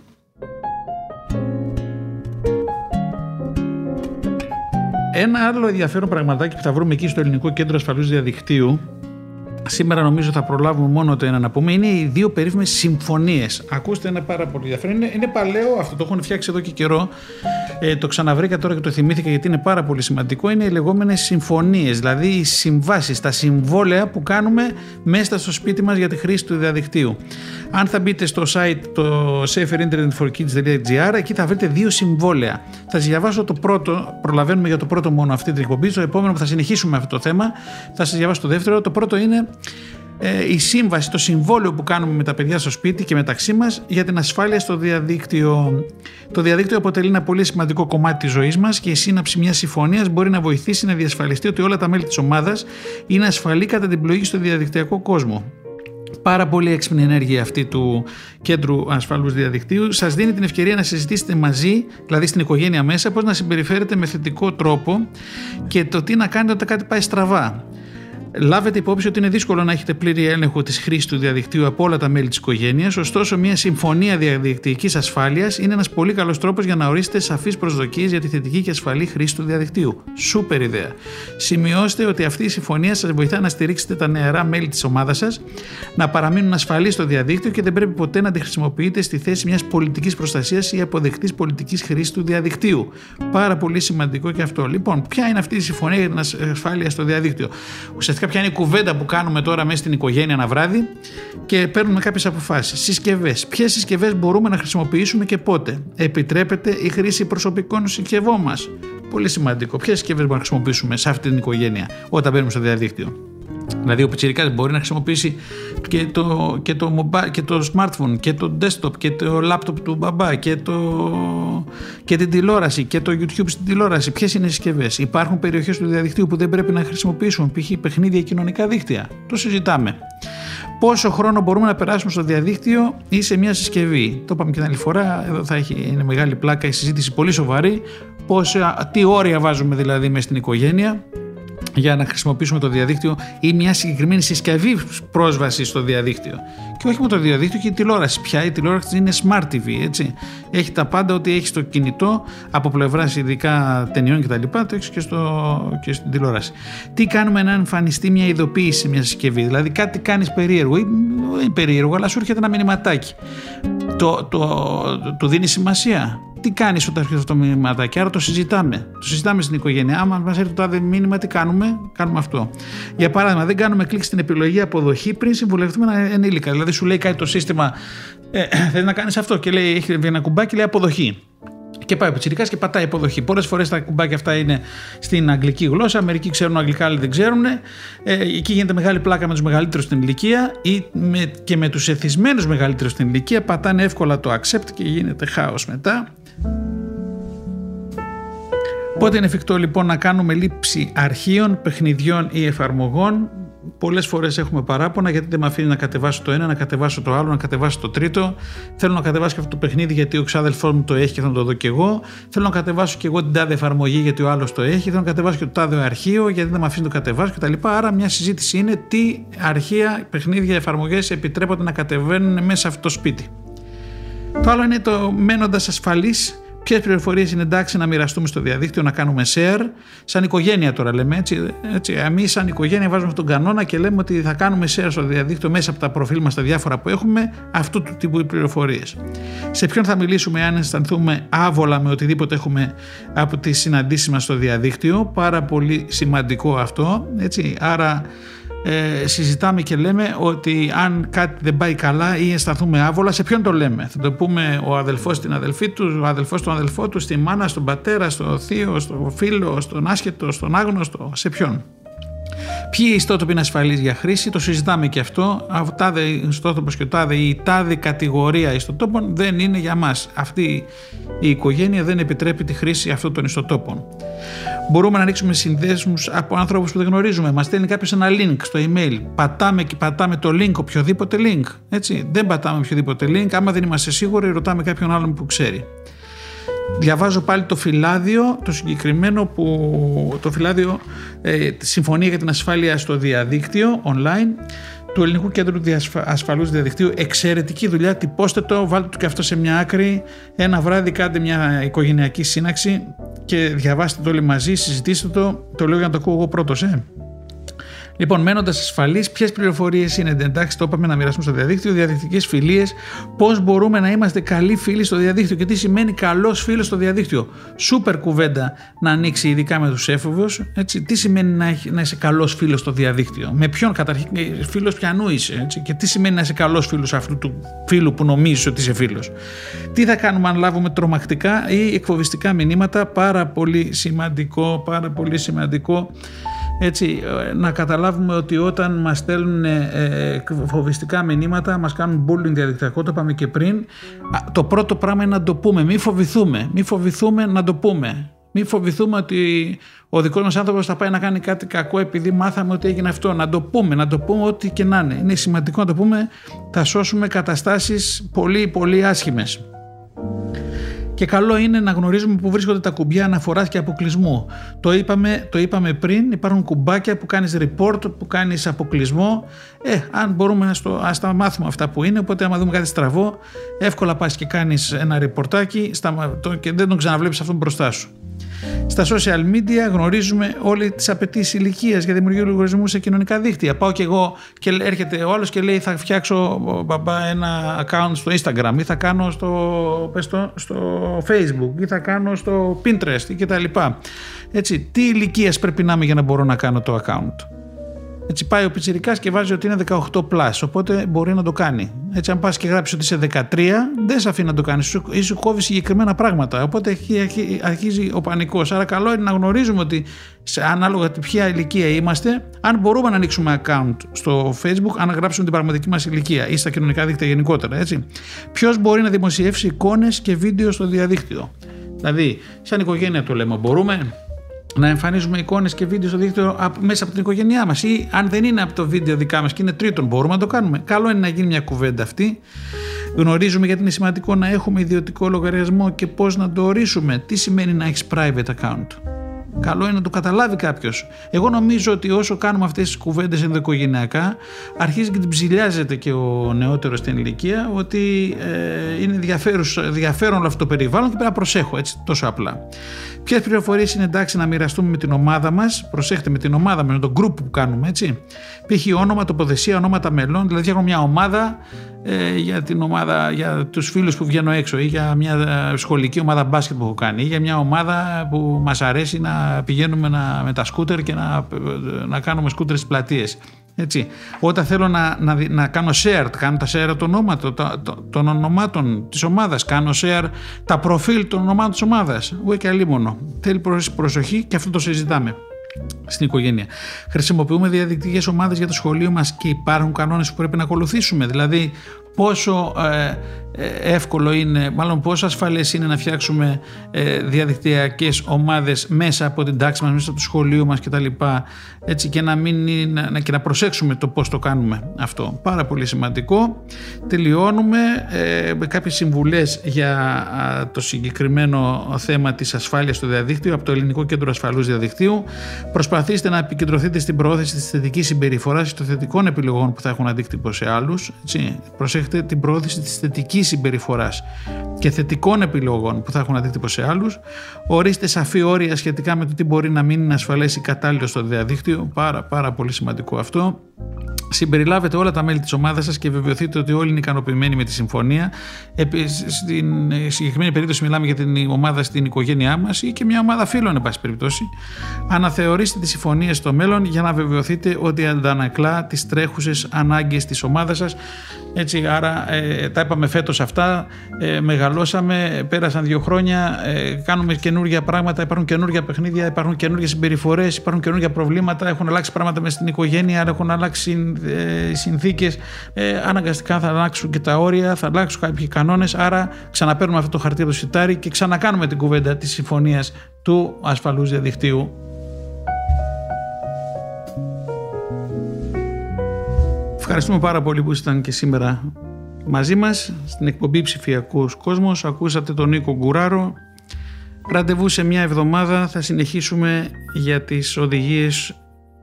Ένα άλλο ενδιαφέρον πραγματάκι που θα βρούμε εκεί στο Ελληνικό Κέντρο Ασφαλούς Διαδικτύου Σήμερα νομίζω θα προλάβουμε μόνο το ένα να πούμε. Είναι οι δύο περίφημες συμφωνίες. Ακούστε ένα πάρα πολύ ενδιαφέρον. Είναι, είναι παλαιό αυτό, το έχουν φτιάξει εδώ και καιρό. Ε, το ξαναβρήκα τώρα και το θυμήθηκα γιατί είναι πάρα πολύ σημαντικό. Είναι οι λεγόμενες συμφωνίες, δηλαδή οι συμβάσεις, τα συμβόλαια που κάνουμε μέσα στο σπίτι μας για τη χρήση του διαδικτύου. Αν θα μπείτε στο site το saferinternetforkids.gr, εκεί θα βρείτε δύο συμβόλαια. Θα σας διαβάσω το πρώτο, προλαβαίνουμε για το πρώτο μόνο αυτή την εκπομπή. Το επόμενο που θα συνεχίσουμε αυτό το θέμα, θα σας διαβάσω το δεύτερο. Το πρώτο είναι ε, η σύμβαση, το συμβόλαιο που κάνουμε με τα παιδιά στο σπίτι και μεταξύ μας για την ασφάλεια στο διαδίκτυο. Το διαδίκτυο αποτελεί ένα πολύ σημαντικό κομμάτι της ζωής μας και η σύναψη μιας συμφωνίας μπορεί να βοηθήσει να διασφαλιστεί ότι όλα τα μέλη της ομάδας είναι ασφαλή κατά την πλοήγη στο διαδικτυακό κόσμο. Πάρα πολύ έξυπνη ενέργεια αυτή του Κέντρου Ασφαλούς Διαδικτύου σας δίνει την ευκαιρία να συζητήσετε μαζί, δηλαδή στην οικογένεια μέσα, πώς να συμπεριφέρετε με θετικό τρόπο και το τι να κάνετε όταν κάτι πάει στραβά Λάβετε υπόψη ότι είναι δύσκολο να έχετε πλήρη έλεγχο της χρήσης του διαδικτύου από όλα τα μέλη της οικογένειας, ωστόσο, μια συμφωνία διαδικτυακής ασφάλειας είναι ένας πολύ καλός τρόπος για να ορίσετε σαφείς προσδοκίες για τη θετική και ασφαλή χρήση του διαδικτύου. Σούπερ ιδέα. Σημειώστε ότι αυτή η συμφωνία σας βοηθά να στηρίξετε τα νεαρά μέλη της ομάδας σας, να παραμείνουν ασφαλείς στο διαδίκτυο και δεν πρέπει ποτέ να τη χρησιμοποιείτε στη θέση μιας πολιτικής προστασίας ή αποδεκτής πολιτικής χρήσης του διαδικτύου. Πάρα πολύ σημαντικό και αυτό. Λοιπόν, ποια είναι αυτή η συμφωνία για την ασφάλεια στο διαδίκτυο; Ουσιαστικά, ποια είναι η κουβέντα που κάνουμε τώρα μέσα στην οικογένεια ένα βράδυ και παίρνουμε κάποιες αποφάσεις. Συσκευές. Ποιες συσκευές μπορούμε να χρησιμοποιήσουμε και πότε; Επιτρέπεται η χρήση προσωπικών συσκευών μας; Πολύ σημαντικό. Ποιες συσκευές μπορούμε να χρησιμοποιήσουμε σε αυτή την οικογένεια όταν μπαίνουμε στο διαδίκτυο; Δηλαδή ο πιτσιρικάς μπορεί να χρησιμοποιήσει και το, και, το mobile, και το smartphone και το desktop και το laptop του μπαμπά και, το, και την τηλεόραση και το YouTube στην τηλεόραση. Ποιες είναι οι συσκευές; Υπάρχουν περιοχές του διαδικτύου που δεν πρέπει να χρησιμοποιήσουμε, π.χ. παιχνίδια κοινωνικά δίκτυα; Το συζητάμε. Πόσο χρόνο μπορούμε να περάσουμε στο διαδίκτυο ή σε μια συσκευή; Το είπαμε και την άλλη φορά. Εδώ θα έχει, είναι μεγάλη πλάκα η συζήτηση πολύ σοβαρή. Πόσα, τι όρια βάζουμε δηλαδή μέσα στην οικογένεια; Για να χρησιμοποιήσουμε το διαδίκτυο ή μια συγκεκριμένη συσκευή πρόσβασης στο διαδίκτυο. Και όχι με το διαδίκτυο και η τηλεόραση. Πια η τηλεόραση είναι smart TV, έτσι. Έχει τα πάντα ότι έχει στο κινητό από πλευράς ειδικά ταινιών κτλ. Το έχεις και, στο, και στην τηλεόραση. Τι κάνουμε να εμφανιστεί μια ειδοποίηση σε μια συσκευή; Δηλαδή κάτι κάνεις περίεργο ή δεν είναι περίεργο, αλλά σου έρχεται ένα μηνυματάκι. Το, το, το, το δίνεις σημασία; Τι κάνεις όταν έρχεται αυτό το μηνυματάκι; Άρα το συζητάμε. Το συζητάμε στην οικογένεια. Άμα μας έρθει το άδε μήνυμα, τι κάνουμε, κάνουμε αυτό. Για παράδειγμα, δεν κάνουμε κλικ στην επιλογή αποδοχή πριν συμβουλευτούμε ένα ενήλικα. Δηλαδή, σου λέει κάτι το σύστημα, ε, θέλει να κάνεις αυτό και λέει, έχει ένα κουμπάκι, λέει αποδοχή. Και πάει ο Πιτσυρικά και πατάει υποδοχή. Πολλές φορές τα κουμπάκια αυτά είναι στην αγγλική γλώσσα. Μερικοί ξέρουν αγγλικά, άλλοι δεν ξέρουν. Ε, εκεί γίνεται μεγάλη πλάκα με τους μεγαλύτερους στην ηλικία ή με, και με τους εθισμένους μεγαλύτερους στην ηλικία. Πατάνε εύκολα το accept και γίνεται χάος μετά. Πότε είναι εφικτό λοιπόν να κάνουμε λήψη αρχείων, παιχνιδιών ή εφαρμογών; Πολλές φορές έχουμε παράπονα γιατί δεν με αφήνει να κατεβάσω το ένα, να κατεβάσω το άλλο, να κατεβάσω το τρίτο. Θέλω να κατεβάσω και αυτό το παιχνίδι γιατί ο ξάδελφός μου το έχει και θα το δω και εγώ. Θέλω να κατεβάσω και εγώ την τάδε εφαρμογή γιατί ο άλλος το έχει. Θέλω να κατεβάσω και το τάδε αρχείο γιατί δεν με αφήνει να το κατεβάσω κτλ. Άρα μια συζήτηση είναι τι αρχεία, παιχνίδια, εφαρμογές επιτρέπονται να κατεβαίνουν μέσα σε αυτό το σπίτι. Το άλλο είναι το μένοντας ασφαλής ποιες πληροφορίες είναι εντάξει να μοιραστούμε στο διαδίκτυο, να κάνουμε share. Σαν οικογένεια τώρα λέμε έτσι. έτσι Εμείς, σαν οικογένεια, βάζουμε τον κανόνα και λέμε ότι θα κάνουμε share στο διαδίκτυο μέσα από τα προφίλ μας, τα διάφορα που έχουμε, αυτού του τύπου πληροφορίες. Σε ποιον θα μιλήσουμε αν αισθανθούμε άβολα με οτιδήποτε έχουμε από τις συναντήσεις μας στο διαδίκτυο. Πάρα πολύ σημαντικό αυτό. Έτσι. Άρα ε, συζητάμε και λέμε ότι αν κάτι δεν πάει καλά ή αισθανθούμε άβολα, σε ποιον το λέμε; Θα το πούμε ο αδελφός στην αδελφή του, ο αδελφός στον αδελφό του, στη μάνα, στον πατέρα, στο θείο, στο φίλο, στον άσχετο, στον άγνωστο, σε ποιον; Ποιοι ιστότοποι είναι ασφαλείς για χρήση, το συζητάμε και αυτό. Ο τάδε ιστότοπος και ο τάδε ή η τάδε κατηγορία ιστοτόπων δεν είναι για μας. Αυτή η οικογένεια δεν επιτρέπει τη χρήση αυτών των ιστοτόπων. Μπορούμε να ανοίξουμε συνδέσμους από άνθρωπους που δεν γνωρίζουμε. Μας στέλνει κάποιος ένα link στο email. Πατάμε και πατάμε το link, οποιοδήποτε link. Έτσι. Δεν πατάμε οποιοδήποτε link. Άμα δεν είμαστε σίγουροι, ρωτάμε κάποιον άλλον που ξέρει. Διαβάζω πάλι το φυλάδιο, το συγκεκριμένο που το φυλάδιο ε, Συμφωνία για την Ασφάλεια στο Διαδίκτυο online του Ελληνικού Κέντρου Ασφαλούς Διαδικτύου. Εξαιρετική δουλειά. Τυπώστε το, βάλτε το και αυτό σε μια άκρη. Ένα βράδυ κάντε μια οικογενειακή σύναξη και διαβάστε το όλοι μαζί, συζητήστε το. Το λέω για να το ακούω εγώ πρώτος, ε. Λοιπόν, μένοντας ασφαλείς, ποιες πληροφορίες είναι εντάξει, το είπαμε να μοιραστούμε στο διαδίκτυο, διαδικτυακές φιλίες, πώς μπορούμε να είμαστε καλοί φίλοι στο διαδίκτυο και τι σημαίνει καλός φίλος στο διαδίκτυο. Σούπερ κουβέντα να ανοίξει, ειδικά με τους έφηβους. Τι σημαίνει να, έχει, να είσαι καλός φίλος στο διαδίκτυο, με ποιον καταρχήν φίλος πιανού είσαι, έτσι, και τι σημαίνει να είσαι καλός φίλος αυτού του φίλου που νομίζεις ότι είσαι φίλος; Τι θα κάνουμε αν λάβουμε τρομακτικά ή εκφοβιστικά μηνύματα, πάρα πολύ σημαντικό, πάρα πολύ σημαντικό έτσι, ε, να καταλάβουμε ότι όταν μας στέλνουν ε, ε, φοβιστικά μηνύματα, μας κάνουν bullying διαδικτυακό, το είπαμε και πριν, το πρώτο πράγμα είναι να το πούμε, μην φοβηθούμε, μην φοβηθούμε να το πούμε. Μην φοβηθούμε ότι ο δικός μας άνθρωπος θα πάει να κάνει κάτι κακό επειδή μάθαμε ότι έγινε αυτό. Να το πούμε, να το πούμε ό,τι και να είναι. Είναι σημαντικό να το πούμε, θα σώσουμε καταστάσεις πολύ πολύ άσχημες. Και καλό είναι να γνωρίζουμε πού βρίσκονται τα κουμπιά αναφοράς και αποκλεισμού. Το είπαμε, το είπαμε πριν, υπάρχουν κουμπάκια που κάνεις report, που κάνεις αποκλεισμό. Ε, αν μπορούμε να στο, ας τα μάθουμε αυτά που είναι, οπότε άμα δούμε κάτι στραβό, εύκολα πας και κάνεις ένα ρεπορτάκι και δεν τον ξαναβλέπεις αυτόν μπροστά σου. Στα social media γνωρίζουμε όλε τις απαιτήσεις ηλικίας για δημιουργία λογαριασμού σε κοινωνικά δίκτυα. Πάω και εγώ και έρχεται ο άλλος και λέει θα φτιάξω μπαμπά, ένα account στο Instagram ή θα κάνω στο, στο, στο Facebook ή θα κάνω στο Pinterest κτλ. Έτσι, τι ηλικίας πρέπει να είμαι για να μπορώ να κάνω το account; Έτσι πάει ο Πιτσυρικά και βάζει ότι είναι 18 plus, οπότε μπορεί να το κάνει. Έτσι, αν πας και γράψεις ότι είσαι 13, δεν σε αφήνει να το κάνεις. Ή σου κόβει συγκεκριμένα πράγματα. Οπότε αρχίζει ο πανικός. Άρα, καλό είναι να γνωρίζουμε ότι σε ανάλογα ποια ηλικία είμαστε, αν μπορούμε να ανοίξουμε account στο Facebook, αν γράψουμε την πραγματική μας ηλικία ή στα κοινωνικά δίκτυα γενικότερα. Ποιος μπορεί να δημοσιεύσει εικόνες και βίντεο στο διαδίκτυο. Δηλαδή, σαν οικογένεια το λέμε, μπορούμε να εμφανίζουμε εικόνες και βίντεο στο δίκτυο μέσα από την οικογένειά μας ή αν δεν είναι από το βίντεο δικά μας και είναι τρίτον μπορούμε να το κάνουμε. Καλό είναι να γίνει μια κουβέντα αυτή. Γνωρίζουμε γιατί είναι σημαντικό να έχουμε ιδιωτικό λογαριασμό και πώς να το ορίσουμε. Τι σημαίνει να έχεις private account; Καλό είναι να το καταλάβει κάποιος. Εγώ νομίζω ότι όσο κάνουμε αυτές τις κουβέντες ενδοοικογενειακά, αρχίζει και την ψηλιάζεται και ο νεότερος στην ηλικία ότι ε, είναι ενδιαφέρον όλο αυτό το περιβάλλον και πρέπει να προσέχω έτσι τόσο απλά. Ποιες πληροφορίες είναι εντάξει να μοιραστούμε με την ομάδα μας, προσέχετε με την ομάδα μας, με τον group που κάνουμε, έτσι. Π.χ. όνομα, τοποθεσία, ονόματα μελών, δηλαδή έχω μια ομάδα ε, για την ομάδα, για τους φίλους που βγαίνω έξω ή για μια ε, σχολική ομάδα μπάσκετ που έχω κάνει ή για μια ομάδα που μας αρέσει να πηγαίνουμε να, με τα σκούτερ και να, να κάνουμε σκούτερ στις πλατείες. Έτσι. Όταν θέλω να, να, να κάνω share, κάνω τα share των, ονόματων, των ονομάτων της ομάδας, κάνω share τα προφίλ των ονομάτων της ομάδας. Εγώ και αλλήμωνο. Θέλει προσοχή και αυτό το συζητάμε στην οικογένεια. Χρησιμοποιούμε διαδικτυακές ομάδες για το σχολείο μας και υπάρχουν κανόνες που πρέπει να ακολουθήσουμε. Δηλαδή πόσο ε, ε, εύκολο είναι, μάλλον πόσο ασφαλές είναι να φτιάξουμε ε, διαδικτυακές ομάδες μέσα από την τάξη μας, μέσα από το σχολείο μας κτλ. Έτσι και να, μην, να, και να προσέξουμε το πώς το κάνουμε αυτό. Πάρα πολύ σημαντικό. Τελειώνουμε ε, με κάποιες συμβουλές για το συγκεκριμένο θέμα της ασφάλειας στο διαδίκτυο από το Ελληνικό Κέντρο Ασφαλούς Διαδικτύου. Προσπαθήστε να επικεντρωθείτε στην προώθηση της θετικής συμπεριφοράς και των θετικών επιλογών που θα έχουν αντίκτυπο σε άλλους. Έτσι. Προσέχετε την προώθηση της θετικής συμπεριφοράς και θετικών επιλογών που θα έχουν αντίκτυπο σε άλλους. Ορίστε σαφή όρια σχετικά με το τι μπορεί να μην είναι ασφαλέ ή κατάλληλο στο διαδίκτυο. Πάρα, πάρα πολύ σημαντικό αυτό. Συμπεριλάβετε όλα τα μέλη της ομάδας σας και βεβαιωθείτε ότι όλοι είναι ικανοποιημένοι με τη συμφωνία. Στην συγκεκριμένη περίπτωση, μιλάμε για την ομάδα στην οικογένειά μας ή και μια ομάδα φίλων, εν πάση περιπτώσει. Αναθεωρήστε τις συμφωνίες στο μέλλον για να βεβαιωθείτε ότι αντανακλά τις τρέχουσες ανάγκες της ομάδας σας. Έτσι, άρα ε, τα είπαμε φέτος αυτά. Ε, μεγαλώσαμε, πέρασαν δύο χρόνια, ε, κάνουμε καινούργια πράγματα, υπάρχουν καινούργια παιχνίδια, υπάρχουν καινούργιες συμπεριφορές, υπάρχουν καινούργια προβλήματα, έχουν αλλάξει πράγματα μες στην οικογένεια, έχουν αλλάξει ε, συνθήκες, ε, αναγκαστικά θα αλλάξουν και τα όρια, θα αλλάξουν κάποιοι κανόνες, άρα ξαναπαίρνουμε αυτό το χαρτί από το σιτάρι και ξανακάνουμε την κουβέντα της συμφωνίας του ασφαλούς διαδικτύου. Ευχαριστούμε πάρα πολύ που ήσασταν και σήμερα μαζί μας στην εκπομπή Ψηφιακός Κόσμος. Ακούσατε τον Νίκο Γκουράρο. Ραντεβού σε μια εβδομάδα θα συνεχίσουμε για τις οδηγίες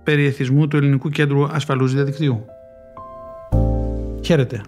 περιεθισμού του Ελληνικού Κέντρου Ασφαλούς Διαδικτύου. Χαίρετε.